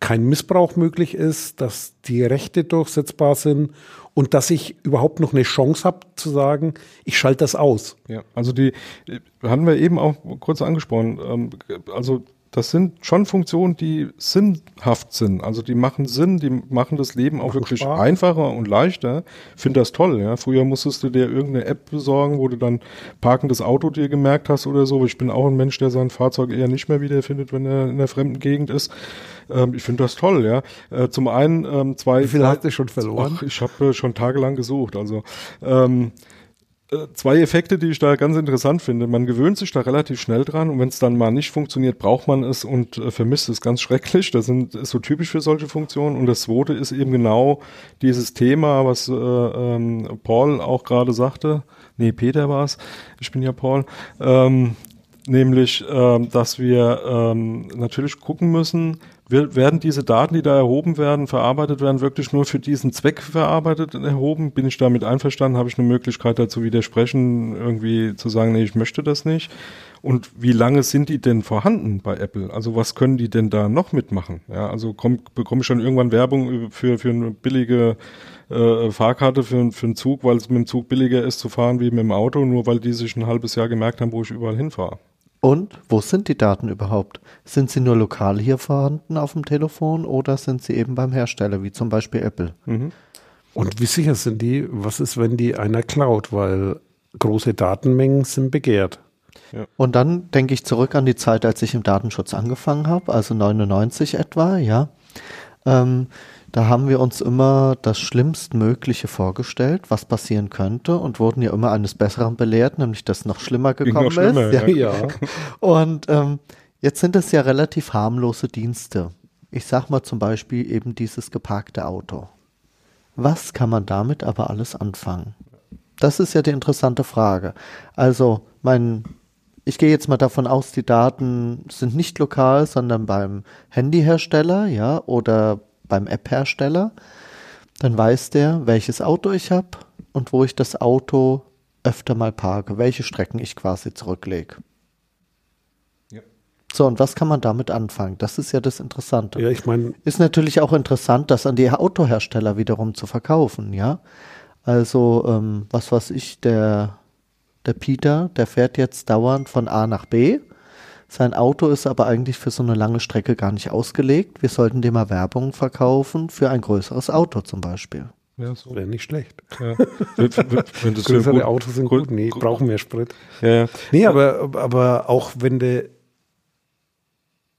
kein Missbrauch möglich ist, dass die Rechte durchsetzbar sind und dass ich überhaupt noch eine Chance habe zu sagen, ich schalte das aus. Ja, also die äh, hatten wir eben auch kurz angesprochen. Ähm, also das sind schon Funktionen, die sinnhaft sind. Also die machen Sinn, die machen das Leben auch wirklich Spaß. einfacher und leichter. Finde das toll. Ja. Früher musstest du dir irgendeine App besorgen, wo du dann parkendes Auto dir gemerkt hast oder so. Ich bin auch ein Mensch, der sein Fahrzeug eher nicht mehr wiederfindet, wenn er in der fremden Gegend ist. Ähm, ich finde das toll. Ja. Äh, zum einen ähm, zwei. Wie viel hast du schon verloren? Ach, ich habe äh, schon tagelang gesucht. Also ähm, äh, zwei Effekte, die ich da ganz interessant finde. Man gewöhnt sich da relativ schnell dran und wenn es dann mal nicht funktioniert, braucht man es und äh, vermisst es ganz schrecklich. Das sind, ist so typisch für solche Funktionen. Und das zweite ist eben genau dieses Thema, was äh, ähm, Paul auch gerade sagte. Nee, Peter war es. Ich bin ja Paul. Ähm, nämlich, ähm, dass wir ähm, natürlich gucken müssen, werden diese Daten, die da erhoben werden, verarbeitet werden, wirklich nur für diesen Zweck verarbeitet und erhoben? Bin ich damit einverstanden? Habe ich eine Möglichkeit dazu widersprechen, irgendwie zu sagen, nee, ich möchte das nicht? Und wie lange sind die denn vorhanden bei Apple? Also was können die denn da noch mitmachen? Ja, also komm, bekomme ich dann irgendwann Werbung für, für eine billige äh, Fahrkarte für, für einen Zug, weil es mit dem Zug billiger ist zu fahren wie mit dem Auto, nur weil die sich ein halbes Jahr gemerkt haben, wo ich überall hinfahre. Und wo sind die Daten überhaupt? Sind sie nur lokal hier vorhanden auf dem Telefon oder sind sie eben beim Hersteller, wie zum Beispiel Apple? Und wie sicher sind die? Was ist, wenn die einer klaut? Weil große Datenmengen sind begehrt. Und dann denke ich zurück an die Zeit, als ich im Datenschutz angefangen habe, also 99 etwa, ja. Ähm, da haben wir uns immer das Schlimmstmögliche vorgestellt, was passieren könnte und wurden ja immer eines Besseren belehrt, nämlich dass noch schlimmer gekommen noch schlimmer, ist. ja. Ja. Und ähm, jetzt sind es ja relativ harmlose Dienste. Ich sag mal zum Beispiel eben dieses geparkte Auto. Was kann man damit aber alles anfangen? Das ist ja die interessante Frage. Also, mein, ich gehe jetzt mal davon aus, die Daten sind nicht lokal, sondern beim Handyhersteller, ja, oder beim App-Hersteller. Dann weiß der, welches Auto ich habe und wo ich das Auto öfter mal parke, welche Strecken ich quasi zurücklege. So, und was kann man damit anfangen? Das ist ja das Interessante. Ja, ich meine, Ist natürlich auch interessant, das an die Autohersteller wiederum zu verkaufen, ja. Also, ähm, was weiß ich, der, der Peter, der fährt jetzt dauernd von A nach B. Sein Auto ist aber eigentlich für so eine lange Strecke gar nicht ausgelegt. Wir sollten dem mal Werbung verkaufen für ein größeres Auto zum Beispiel. Ja, so. wäre nicht schlecht. Ja. wenn, das Größere gut- Autos sind gut- gut. Nee, gut- brauchen mehr Sprit. Ja, ja. Nee, aber, aber auch wenn du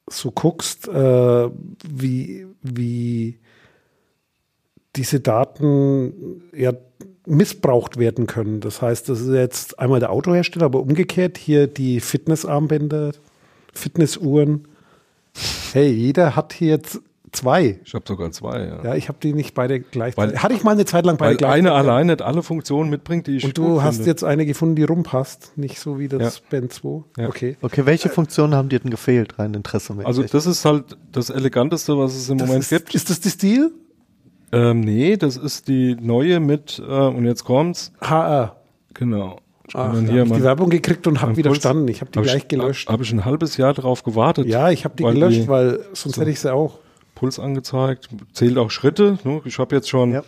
so guckst, äh, wie, wie diese Daten ja missbraucht werden können. Das heißt, das ist jetzt einmal der Autohersteller, aber umgekehrt hier die Fitnessarmbänder, Fitnessuhren. Hey, jeder hat hier jetzt zwei. Ich habe sogar zwei, ja. Ja, ich habe die nicht beide gleichzeitig. Weil- Hatte ich mal eine Zeit lang beide Weil gleichzeitig. eine allein nicht alle Funktionen mitbringt, die ich Und du gut hast finde. jetzt eine gefunden, die rumpasst, nicht so wie das Ja. Band 2. Ja. Okay. Okay, welche Funktionen haben dir denn gefehlt, rein interessemäßig? Also das ist halt das Eleganteste, was es im Das Moment ist, gibt. Ist das die Stil? Ähm, nee, das ist die neue mit, äh, und jetzt kommt's, HR. genau. Ich Ach, dann hab hier ich mal- die Werbung gekriegt und habe widerstanden. Ich habe die hab gleich gelöscht. Habe ich ein halbes Jahr drauf gewartet. ja, ich habe die weil gelöscht, die weil sonst so. hätte ich sie auch. Puls angezeigt, zählt auch Schritte. Ne? Ich habe jetzt schon Ja.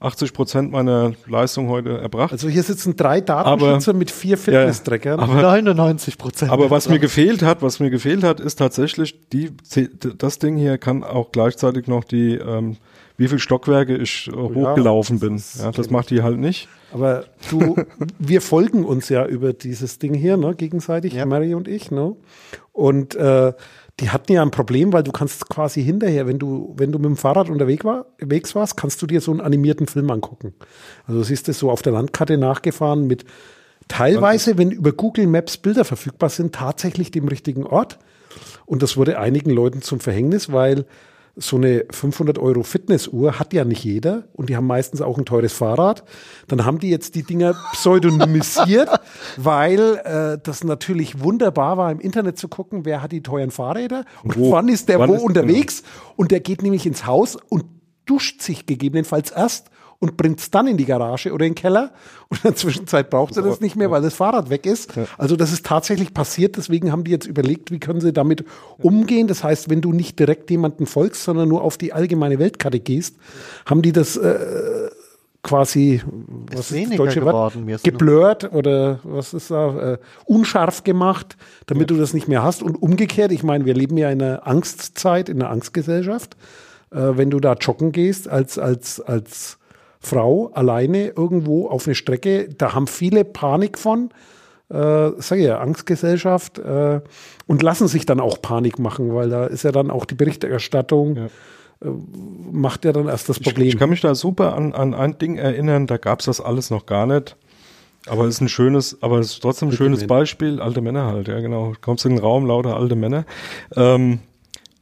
80 Prozent meiner Leistung heute erbracht. Also hier sitzen drei Datenschützer mit vier Fitness-Trackern. aber- 99 Prozent. Aber was mir gefehlt hat, was mir gefehlt hat, ist tatsächlich die, das Ding hier kann auch gleichzeitig noch die, ähm, wie viel Stockwerke ich äh, hochgelaufen bin. das Ja, das macht die halt nicht. Aber du, wir folgen uns ja über dieses Ding hier, ne, gegenseitig, Ja. Mary und ich, ne? Und äh, die hatten ja ein Problem, weil du kannst quasi hinterher, wenn du, wenn du mit dem Fahrrad unterwegs, war, unterwegs warst, kannst du dir so einen animierten Film angucken. Also siehst du so auf der Landkarte nachgefahren mit teilweise, wenn über Google Maps Bilder verfügbar sind, tatsächlich dem richtigen Ort. Und das wurde einigen Leuten zum Verhängnis, weil so eine 500 Euro Fitnessuhr hat ja nicht jeder und die haben meistens auch ein teures Fahrrad. Dann haben die jetzt die Dinger pseudonymisiert, weil äh, das natürlich wunderbar war, im Internet zu gucken, wer hat die teuren Fahrräder und Wo? wann ist der Wann wo ist- unterwegs. Und der geht nämlich ins Haus und duscht sich gegebenenfalls erst und bringt es dann in die Garage oder in den Keller. Und in der Zwischenzeit braucht er das nicht mehr, weil das Fahrrad weg ist. Also das ist tatsächlich passiert. Deswegen haben die jetzt überlegt, wie können sie damit umgehen. Das heißt, wenn du nicht direkt jemanden folgst, sondern nur auf die allgemeine Weltkarte gehst, haben die das äh, quasi was weniger geworden, mir ist geblurrt oder was ist da äh, unscharf gemacht, damit du das nicht mehr hast. Und umgekehrt, ich meine, wir leben ja in einer Angstzeit, in einer Angstgesellschaft. Äh, wenn du da joggen gehst als als als Frau alleine irgendwo auf eine Strecke, da haben viele Panik von. Äh, sag ich ja, Angstgesellschaft äh, und lassen sich dann auch Panik machen, weil da ist ja dann auch die Berichterstattung, Ja. äh, macht ja dann erst das Ich, Problem. ich kann mich da super an, an ein Ding erinnern, da gab's das alles noch gar nicht. Aber es ist ein schönes, aber es ist trotzdem ein schönes. Beispiel. Alte Männer halt, ja genau. Kommst in den Raum, lauter alte Männer. Ähm,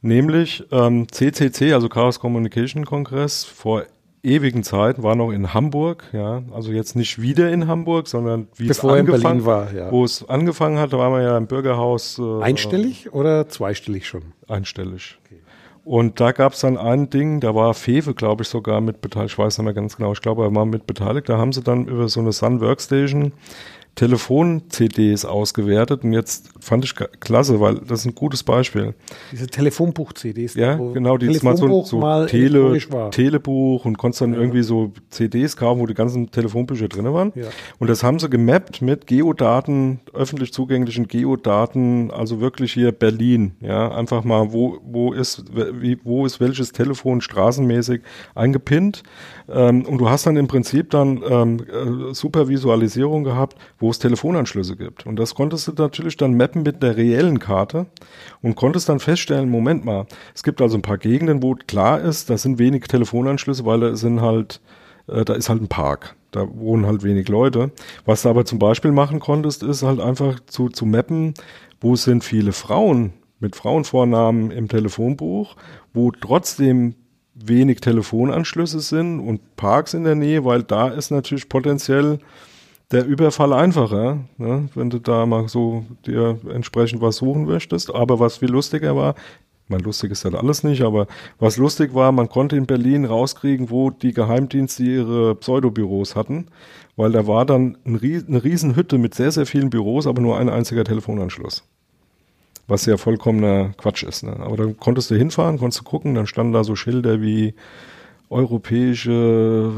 nämlich ähm, CCC, also Chaos Communication Kongress, vor ewigen Zeiten war noch in Hamburg, ja, also jetzt nicht wieder in Hamburg, sondern wie Bevor es er in angefangen Berlin war, ja. Wo es angefangen hat, da waren wir ja im Bürgerhaus. Äh, Einstellig oder zweistellig schon? einstellig. Und da gab es dann ein Ding, da war Fewe, glaube ich, sogar mit beteiligt, ich weiß nicht mehr ganz genau, ich glaube, er war mit beteiligt. Da haben sie dann über so eine Sun Workstation Telefon-CDs ausgewertet und jetzt fand ich klasse, weil das ist ein gutes Beispiel. Diese Telefonbuch-CDs. Ja, genau, die jetzt mal so, so mal Tele. Telebuch und konntest dann irgendwie so CDs kaufen, wo die ganzen Telefonbücher drin waren. Ja. Und das haben sie gemappt mit Geodaten, öffentlich zugänglichen Geodaten, also wirklich hier Berlin, ja, einfach mal, wo, wo ist, wie, wo ist welches Telefon straßenmäßig eingepinnt. Ähm, und du hast dann im Prinzip dann ähm, äh, super Visualisierung gehabt, wo es Telefonanschlüsse gibt. Und das konntest du natürlich dann mappen mit der reellen Karte und konntest dann feststellen, Moment mal, es gibt also ein paar Gegenden, wo klar ist, da sind wenig Telefonanschlüsse, weil da sind halt, äh, da ist halt ein Park. Da wohnen halt wenig Leute. Was du aber zum Beispiel machen konntest, ist halt einfach zu, zu mappen, wo sind viele Frauen mit Frauenvornamen im Telefonbuch, wo trotzdem wenig Telefonanschlüsse sind und Parks in der Nähe, weil da ist natürlich potenziell der Überfall einfacher, ne, wenn du da mal so dir entsprechend was suchen möchtest. Aber was viel lustiger war, mein lustig ist das alles nicht, aber was lustig war, man konnte in Berlin rauskriegen, wo die Geheimdienste ihre Pseudobüros hatten, weil da war dann eine Riesenhütte mit sehr, sehr vielen Büros, aber nur ein einziger Telefonanschluss. Was ja vollkommener Quatsch ist. Ne? Aber dann konntest du hinfahren, konntest du gucken, dann standen da so Schilder wie Europäische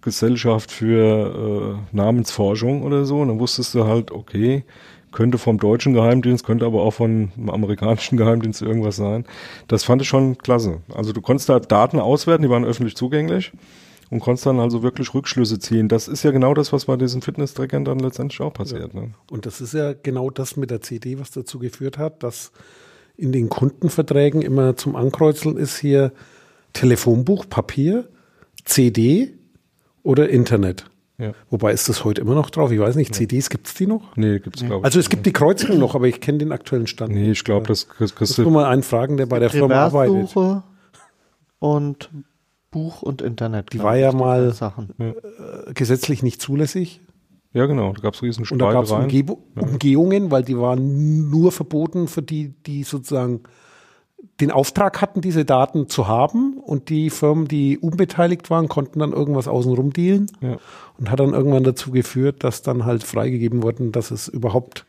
Gesellschaft für äh, Namensforschung oder so. Und dann wusstest du halt, okay, könnte vom deutschen Geheimdienst, könnte aber auch vom amerikanischen Geheimdienst irgendwas sein. Das fand ich schon klasse. Also du konntest da Daten auswerten, die waren öffentlich zugänglich und konntest dann also wirklich Rückschlüsse ziehen. Das ist ja genau das, was bei diesen Fitness-Trackern dann letztendlich auch passiert. Ja. Ne? Und das ist ja genau das mit der CD, was dazu geführt hat, dass in den Kundenverträgen immer zum Ankreuzeln ist hier Telefonbuch, Papier, CD oder Internet. Ja. Wobei ist das heute immer noch drauf? Ich weiß nicht, CDs gibt es die noch? Nee, gibt es glaube ich. Also es gibt die Kreuzung noch, aber ich kenne den aktuellen Stand. Nee, ich glaube, das kriegst das du. mal einen fragen, der bei der Firma arbeitet. und Buch und Internet. Die war ja mal äh, gesetzlich nicht zulässig. Ja, genau. Da gab es riesen Und da gab es Umge Umgehungen, weil die waren nur verboten für die, die sozusagen den Auftrag hatten, diese Daten zu haben und die Firmen, die unbeteiligt waren, konnten dann irgendwas außenrum dealen ja. und hat dann irgendwann dazu geführt, dass dann halt freigegeben wurden, dass es überhaupt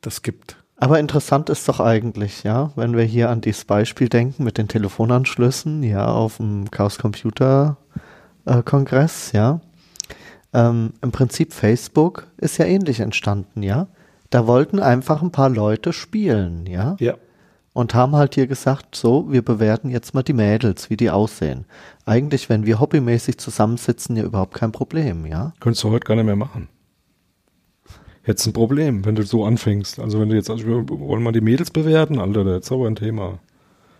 das gibt. Aber interessant ist doch eigentlich, ja, wenn wir hier an dieses Beispiel denken mit den Telefonanschlüssen, ja, auf dem Chaos Computer äh, Kongress, ja. Ähm, Im Prinzip Facebook ist ja ähnlich entstanden, ja. Da wollten einfach ein paar Leute spielen, ja. Ja und haben halt hier gesagt, so, wir bewerten jetzt mal die Mädels, wie die aussehen. Eigentlich, wenn wir hobbymäßig zusammensitzen, ja überhaupt kein Problem, ja? Könntest du heute gar nicht mehr machen. Hättest ein Problem, wenn du so anfängst. Also wenn du jetzt, also wir wollen mal die Mädels bewerten, Alter, das ist aber ein Thema.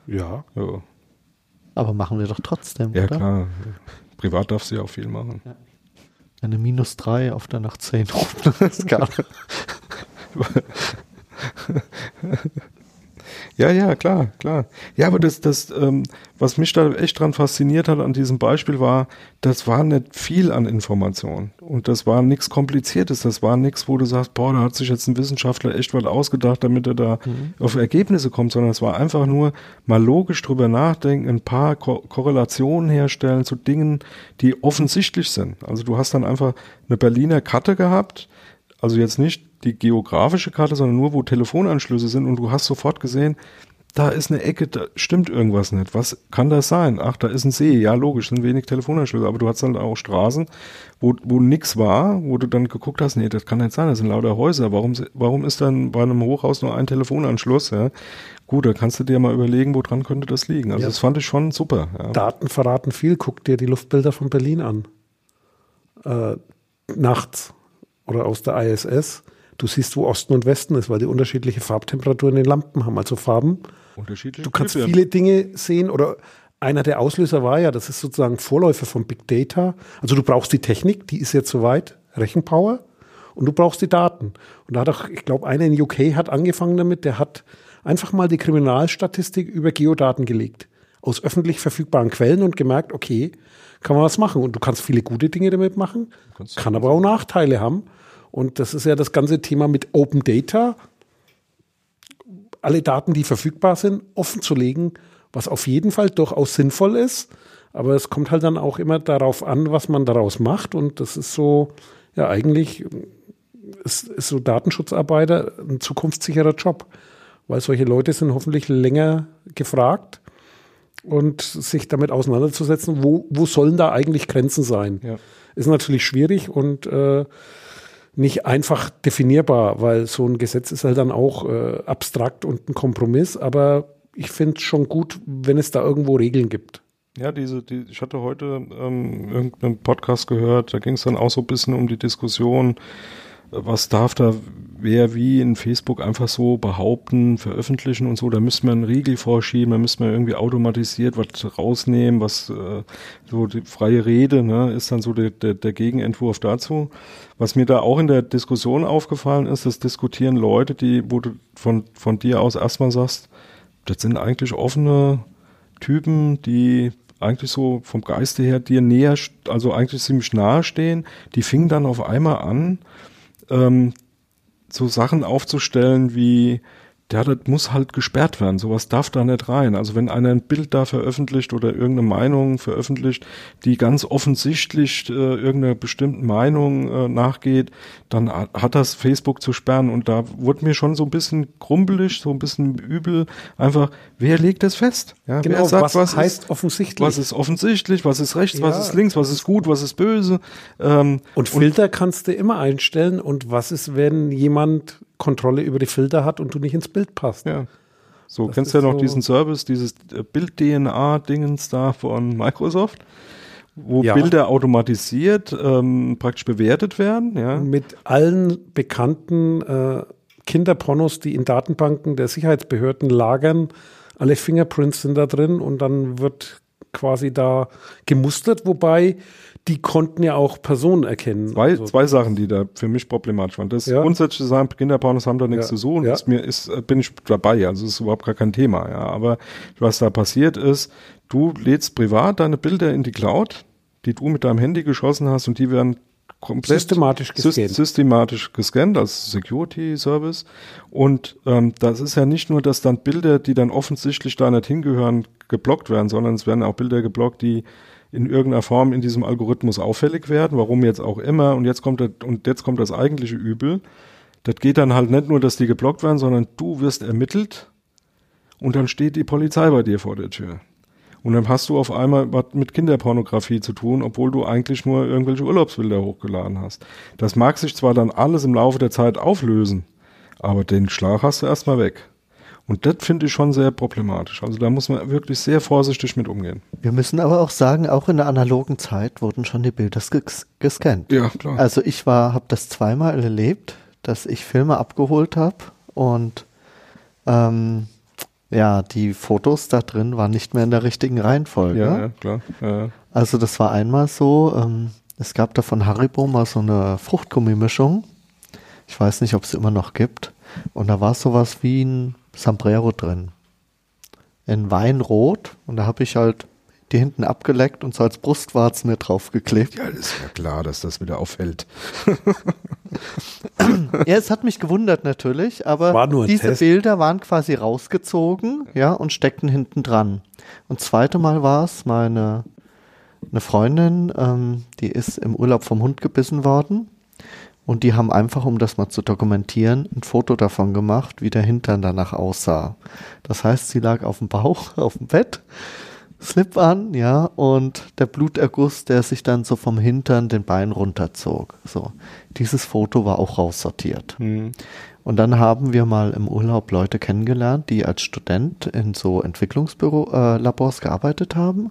Ja. ja. Aber machen wir doch trotzdem, Ja, oder? klar. Privat darfst du ja auch viel machen. Ja. Eine minus drei auf der nach zehn Skala. Ja, ja, klar, klar. Ja, aber das, das, ähm, was mich da echt dran fasziniert hat an diesem Beispiel war, das war nicht viel an Informationen und das war nichts Kompliziertes. Das war nichts, wo du sagst, boah, da hat sich jetzt ein Wissenschaftler echt was ausgedacht, damit er da mhm. auf Ergebnisse kommt, sondern es war einfach nur mal logisch drüber nachdenken, ein paar Ko Korrelationen herstellen zu Dingen, die offensichtlich sind. Also du hast dann einfach eine Berliner Karte gehabt, also jetzt nicht die geografische Karte, sondern nur, wo Telefonanschlüsse sind und du hast sofort gesehen, da ist eine Ecke, da stimmt irgendwas nicht. Was kann das sein? Ach, da ist ein See. Ja, logisch, sind wenig Telefonanschlüsse. Aber du hast dann auch Straßen, wo, wo nix war, wo du dann geguckt hast, nee, das kann nicht sein, das sind lauter Häuser. Warum, warum ist dann bei einem Hochhaus nur ein Telefonanschluss? Ja? Gut, da kannst du dir mal überlegen, woran könnte das liegen. Also ja. das fand ich schon super. Ja. Daten verraten viel. Guck dir die Luftbilder von Berlin an. Äh, nachts oder aus der ISS du siehst, wo Osten und Westen ist, weil die unterschiedliche Farbtemperaturen in den Lampen haben, also Farben. Unterschiedliche du kannst viele Dinge sehen oder einer der Auslöser war ja, das ist sozusagen Vorläufer von Big Data. Also du brauchst die Technik, die ist jetzt soweit, Rechenpower, und du brauchst die Daten. Und da hat auch, ich glaube, einer in UK hat angefangen damit, der hat einfach mal die Kriminalstatistik über Geodaten gelegt. Aus öffentlich verfügbaren Quellen und gemerkt, okay, kann man was machen. Und du kannst viele gute Dinge damit machen, kann aber auch Nachteile haben. Und das ist ja das ganze Thema mit Open Data. Alle Daten, die verfügbar sind, offen zu legen, was auf jeden Fall durchaus sinnvoll ist. Aber es kommt halt dann auch immer darauf an, was man daraus macht. Und das ist so, ja, eigentlich ist, ist so Datenschutzarbeiter ein zukunftssicherer Job. Weil solche Leute sind hoffentlich länger gefragt und sich damit auseinanderzusetzen, wo, wo sollen da eigentlich Grenzen sein. Ja. Ist natürlich schwierig und äh, nicht einfach definierbar, weil so ein Gesetz ist halt dann auch äh, abstrakt und ein Kompromiss, aber ich finde es schon gut, wenn es da irgendwo Regeln gibt. Ja, diese, die, ich hatte heute ähm, irgendeinen Podcast gehört, da ging es dann auch so ein bisschen um die Diskussion, was darf da wer wie in Facebook einfach so behaupten, veröffentlichen und so, da müsste man einen Riegel vorschieben, da müsste man irgendwie automatisiert was rausnehmen, was äh, so die freie Rede, ne, ist dann so der, der, der Gegenentwurf dazu. Was mir da auch in der Diskussion aufgefallen ist, das diskutieren Leute, die, wo du von, von dir aus erstmal sagst, das sind eigentlich offene Typen, die eigentlich so vom Geiste her dir näher, also eigentlich ziemlich nahe stehen, die fingen dann auf einmal an, ähm, so Sachen aufzustellen wie ja, das muss halt gesperrt werden. Sowas darf da nicht rein. Also wenn einer ein Bild da veröffentlicht oder irgendeine Meinung veröffentlicht, die ganz offensichtlich äh, irgendeiner bestimmten Meinung äh, nachgeht, dann hat das Facebook zu sperren. Und da wurde mir schon so ein bisschen krumpelig, so ein bisschen übel. Einfach, wer legt das fest? Ja, genau, sagt, was, was heißt ist, offensichtlich? Was ist offensichtlich? Was ist rechts? Ja. Was ist links? Was ist gut? Was ist böse? Ähm, und Filter und, kannst du immer einstellen. Und was ist, wenn jemand Kontrolle über die Filter hat und du nicht ins Bild passt. Ja. So, das kennst du ja noch so diesen Service, dieses Bild-DNA-Dingens da von Microsoft, wo ja. Bilder automatisiert ähm, praktisch bewertet werden. Ja. Mit allen bekannten äh, Kinderpornos, die in Datenbanken der Sicherheitsbehörden lagern. Alle Fingerprints sind da drin und dann wird quasi da gemustert, wobei die konnten ja auch Personen erkennen. Zwei, also. zwei Sachen, die da für mich problematisch waren. Das ja. grundsätzlich sagen, Kinderpornos haben da nichts ja. zu suchen. Ja. Ist mir ist, äh, bin ich dabei, also ist überhaupt gar kein Thema. Ja, aber was da passiert ist, du lädst privat deine Bilder in die Cloud, die du mit deinem Handy geschossen hast und die werden komplett systematisch gescannt. systematisch gescannt als Security Service. Und ähm, das ist ja nicht nur, dass dann Bilder, die dann offensichtlich da nicht hingehören, geblockt werden, sondern es werden auch Bilder geblockt, die in irgendeiner Form in diesem Algorithmus auffällig werden, warum jetzt auch immer. Und jetzt kommt das, und jetzt kommt das eigentliche Übel. Das geht dann halt nicht nur, dass die geblockt werden, sondern du wirst ermittelt und dann steht die Polizei bei dir vor der Tür. Und dann hast du auf einmal was mit Kinderpornografie zu tun, obwohl du eigentlich nur irgendwelche Urlaubsbilder hochgeladen hast. Das mag sich zwar dann alles im Laufe der Zeit auflösen, aber den Schlag hast du erstmal weg. Und das finde ich schon sehr problematisch. Also da muss man wirklich sehr vorsichtig mit umgehen. Wir müssen aber auch sagen, auch in der analogen Zeit wurden schon die Bilder ges gescannt. Ja, klar. Also ich war, habe das zweimal erlebt, dass ich Filme abgeholt habe und ähm, ja, die Fotos da drin waren nicht mehr in der richtigen Reihenfolge. Ja, ja klar. Ja. Also das war einmal so, ähm, es gab da von Haribo mal so eine Fruchtgummimischung. Ich weiß nicht, ob es immer noch gibt. Und da war sowas wie ein Sombrero drin. In Weinrot. Und da habe ich halt die hinten abgeleckt und so als Brustwarzen mir draufgeklebt. Ja, das ist ja klar, dass das wieder auffällt. ja, es hat mich gewundert natürlich, aber diese Test. Bilder waren quasi rausgezogen, ja, und steckten hinten dran. Und zweite Mal war es meine eine Freundin, ähm, die ist im Urlaub vom Hund gebissen worden und die haben einfach, um das mal zu dokumentieren, ein Foto davon gemacht, wie der Hintern danach aussah. Das heißt, sie lag auf dem Bauch, auf dem Bett, Slip an, ja, und der Bluterguss, der sich dann so vom Hintern den Bein runterzog. So. Dieses Foto war auch raussortiert. Mhm. Und dann haben wir mal im Urlaub Leute kennengelernt, die als Student in so Entwicklungsbüro-Labors äh, gearbeitet haben.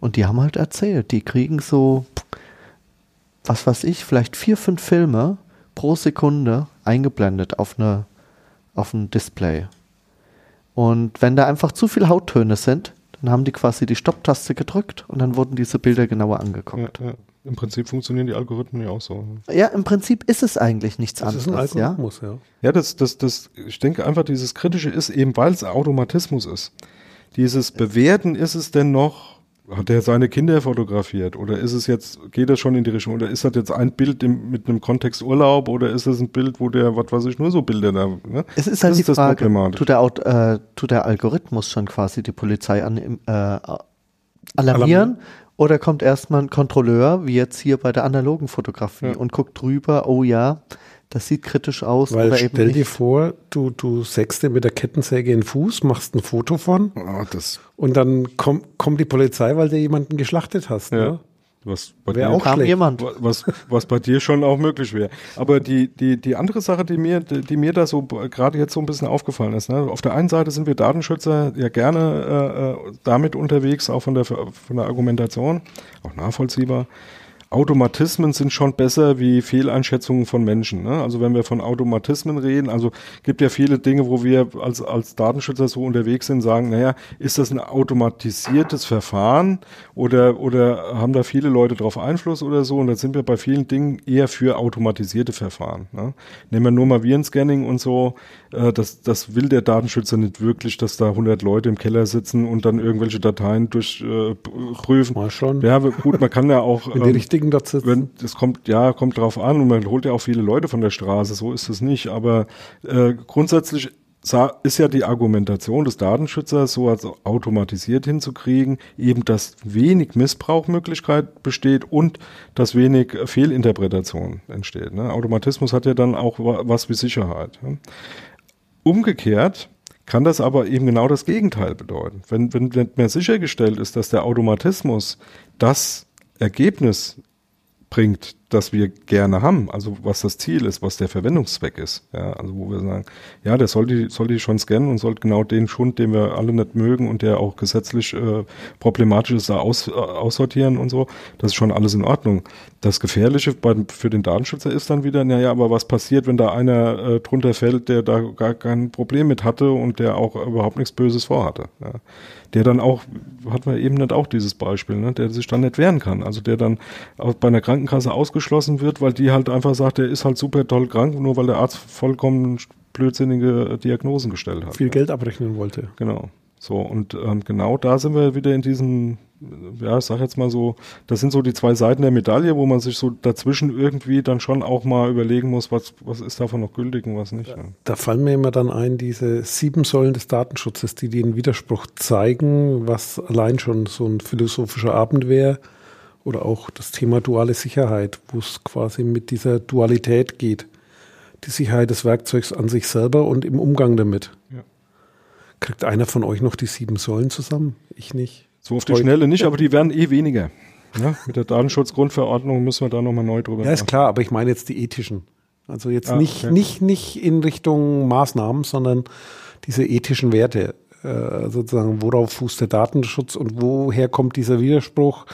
Und die haben halt erzählt, die kriegen so was weiß ich, vielleicht vier, fünf Filme pro Sekunde eingeblendet auf eine auf ein Display. Und wenn da einfach zu viele Hauttöne sind, dann haben die quasi die Stopptaste gedrückt und dann wurden diese Bilder genauer angeguckt. Ja, ja. Im Prinzip funktionieren die Algorithmen ja auch so. Ja, im Prinzip ist es eigentlich nichts das anderes. Ist ein Algorithmus, ja. Ja, ja das, das, das, ich denke einfach, dieses Kritische ist eben, weil es Automatismus ist. Dieses Bewerten ist es denn noch hat er seine Kinder fotografiert? Oder ist es jetzt, geht das schon in die Richtung? Oder ist das jetzt ein Bild im, mit einem Kontext Urlaub? Oder ist es ein Bild, wo der, was weiß ich, nur so Bilder da, ne? Es ist halt das die ist Frage, tut der, äh, tut der Algorithmus schon quasi die Polizei an, äh, alarmieren? Alarm oder kommt erstmal ein Kontrolleur, wie jetzt hier bei der analogen Fotografie, ja. und guckt drüber, oh ja, das sieht kritisch aus. Weil oder stell dir vor, du, du sägst dir mit der Kettensäge in den Fuß, machst ein Foto von oh, das. und dann komm, kommt die Polizei, weil du jemanden geschlachtet hast. Ja. Ne? Was bei dir auch jemand. Was, was bei dir schon auch möglich wäre. Aber die, die, die andere Sache, die mir, die mir da so gerade jetzt so ein bisschen aufgefallen ist, ne? auf der einen Seite sind wir Datenschützer ja gerne äh, äh damit unterwegs, auch von der, von der Argumentation, auch nachvollziehbar. Automatismen sind schon besser wie Fehleinschätzungen von Menschen. Ne? Also wenn wir von Automatismen reden, also gibt ja viele Dinge, wo wir als, als Datenschützer so unterwegs sind, sagen, naja, ist das ein automatisiertes Verfahren oder, oder haben da viele Leute drauf Einfluss oder so? Und da sind wir bei vielen Dingen eher für automatisierte Verfahren. Ne? Nehmen wir nur mal Virenscanning und so, äh, das, das will der Datenschützer nicht wirklich, dass da 100 Leute im Keller sitzen und dann irgendwelche Dateien durchprüfen. Äh, mal schon. Ja, gut, man kann ja auch... In die ähm, richtigen dort sitzen. Wenn, das kommt, ja, kommt drauf an und man holt ja auch viele Leute von der Straße, so ist es nicht. Aber äh, grundsätzlich ist ja die Argumentation des Datenschützers, so als automatisiert hinzukriegen, eben dass wenig Missbrauchmöglichkeit besteht und dass wenig Fehlinterpretation entsteht. Ne? Automatismus hat ja dann auch was wie Sicherheit. Ne? Umgekehrt kann das aber eben genau das Gegenteil bedeuten. Wenn, wenn nicht mehr sichergestellt ist, dass der Automatismus das Ergebnis bringt, das wir gerne haben, also was das Ziel ist, was der Verwendungszweck ist. Ja, also wo wir sagen, ja, der soll die, schon scannen und soll genau den Schund, den wir alle nicht mögen und der auch gesetzlich äh, problematisch ist, da aus, äh, aussortieren und so. Das ist schon alles in Ordnung. Das Gefährliche bei, für den Datenschützer ist dann wieder, naja, aber was passiert, wenn da einer äh, drunter fällt, der da gar kein Problem mit hatte und der auch überhaupt nichts Böses vorhatte. Ja der dann auch, hat man eben nicht auch dieses Beispiel, ne, der sich dann nicht wehren kann. Also der dann auch bei einer Krankenkasse ausgeschlossen wird, weil die halt einfach sagt, der ist halt super toll krank, nur weil der Arzt vollkommen blödsinnige Diagnosen gestellt hat. Viel Geld abrechnen wollte. Genau. So, und ähm, genau da sind wir wieder in diesem, ja, ich sag jetzt mal so, das sind so die zwei Seiten der Medaille, wo man sich so dazwischen irgendwie dann schon auch mal überlegen muss, was, was ist davon noch gültig und was nicht. Ja. Da fallen mir immer dann ein, diese sieben Säulen des Datenschutzes, die den Widerspruch zeigen, was allein schon so ein philosophischer Abend wäre. Oder auch das Thema duale Sicherheit, wo es quasi mit dieser Dualität geht. Die Sicherheit des Werkzeugs an sich selber und im Umgang damit. Ja. Kriegt einer von euch noch die sieben Säulen zusammen? Ich nicht. So auf die Schnelle nicht, aber die werden eh weniger. Ja, mit der Datenschutzgrundverordnung müssen wir da nochmal neu drüber Ja, ist klar, aber ich meine jetzt die ethischen. Also jetzt ah, nicht, okay. nicht, nicht in Richtung Maßnahmen, sondern diese ethischen Werte. Äh, sozusagen, worauf fußt der Datenschutz und woher kommt dieser Widerspruch?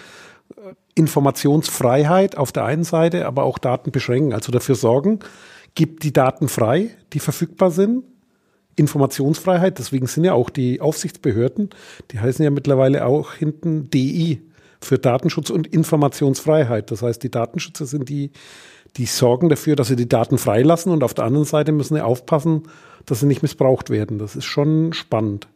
Informationsfreiheit auf der einen Seite, aber auch Daten beschränken, also dafür sorgen, gibt die Daten frei, die verfügbar sind, Informationsfreiheit, deswegen sind ja auch die Aufsichtsbehörden, die heißen ja mittlerweile auch hinten DI für Datenschutz und Informationsfreiheit. Das heißt, die Datenschützer sind die, die sorgen dafür, dass sie die Daten freilassen und auf der anderen Seite müssen sie aufpassen, dass sie nicht missbraucht werden. Das ist schon spannend.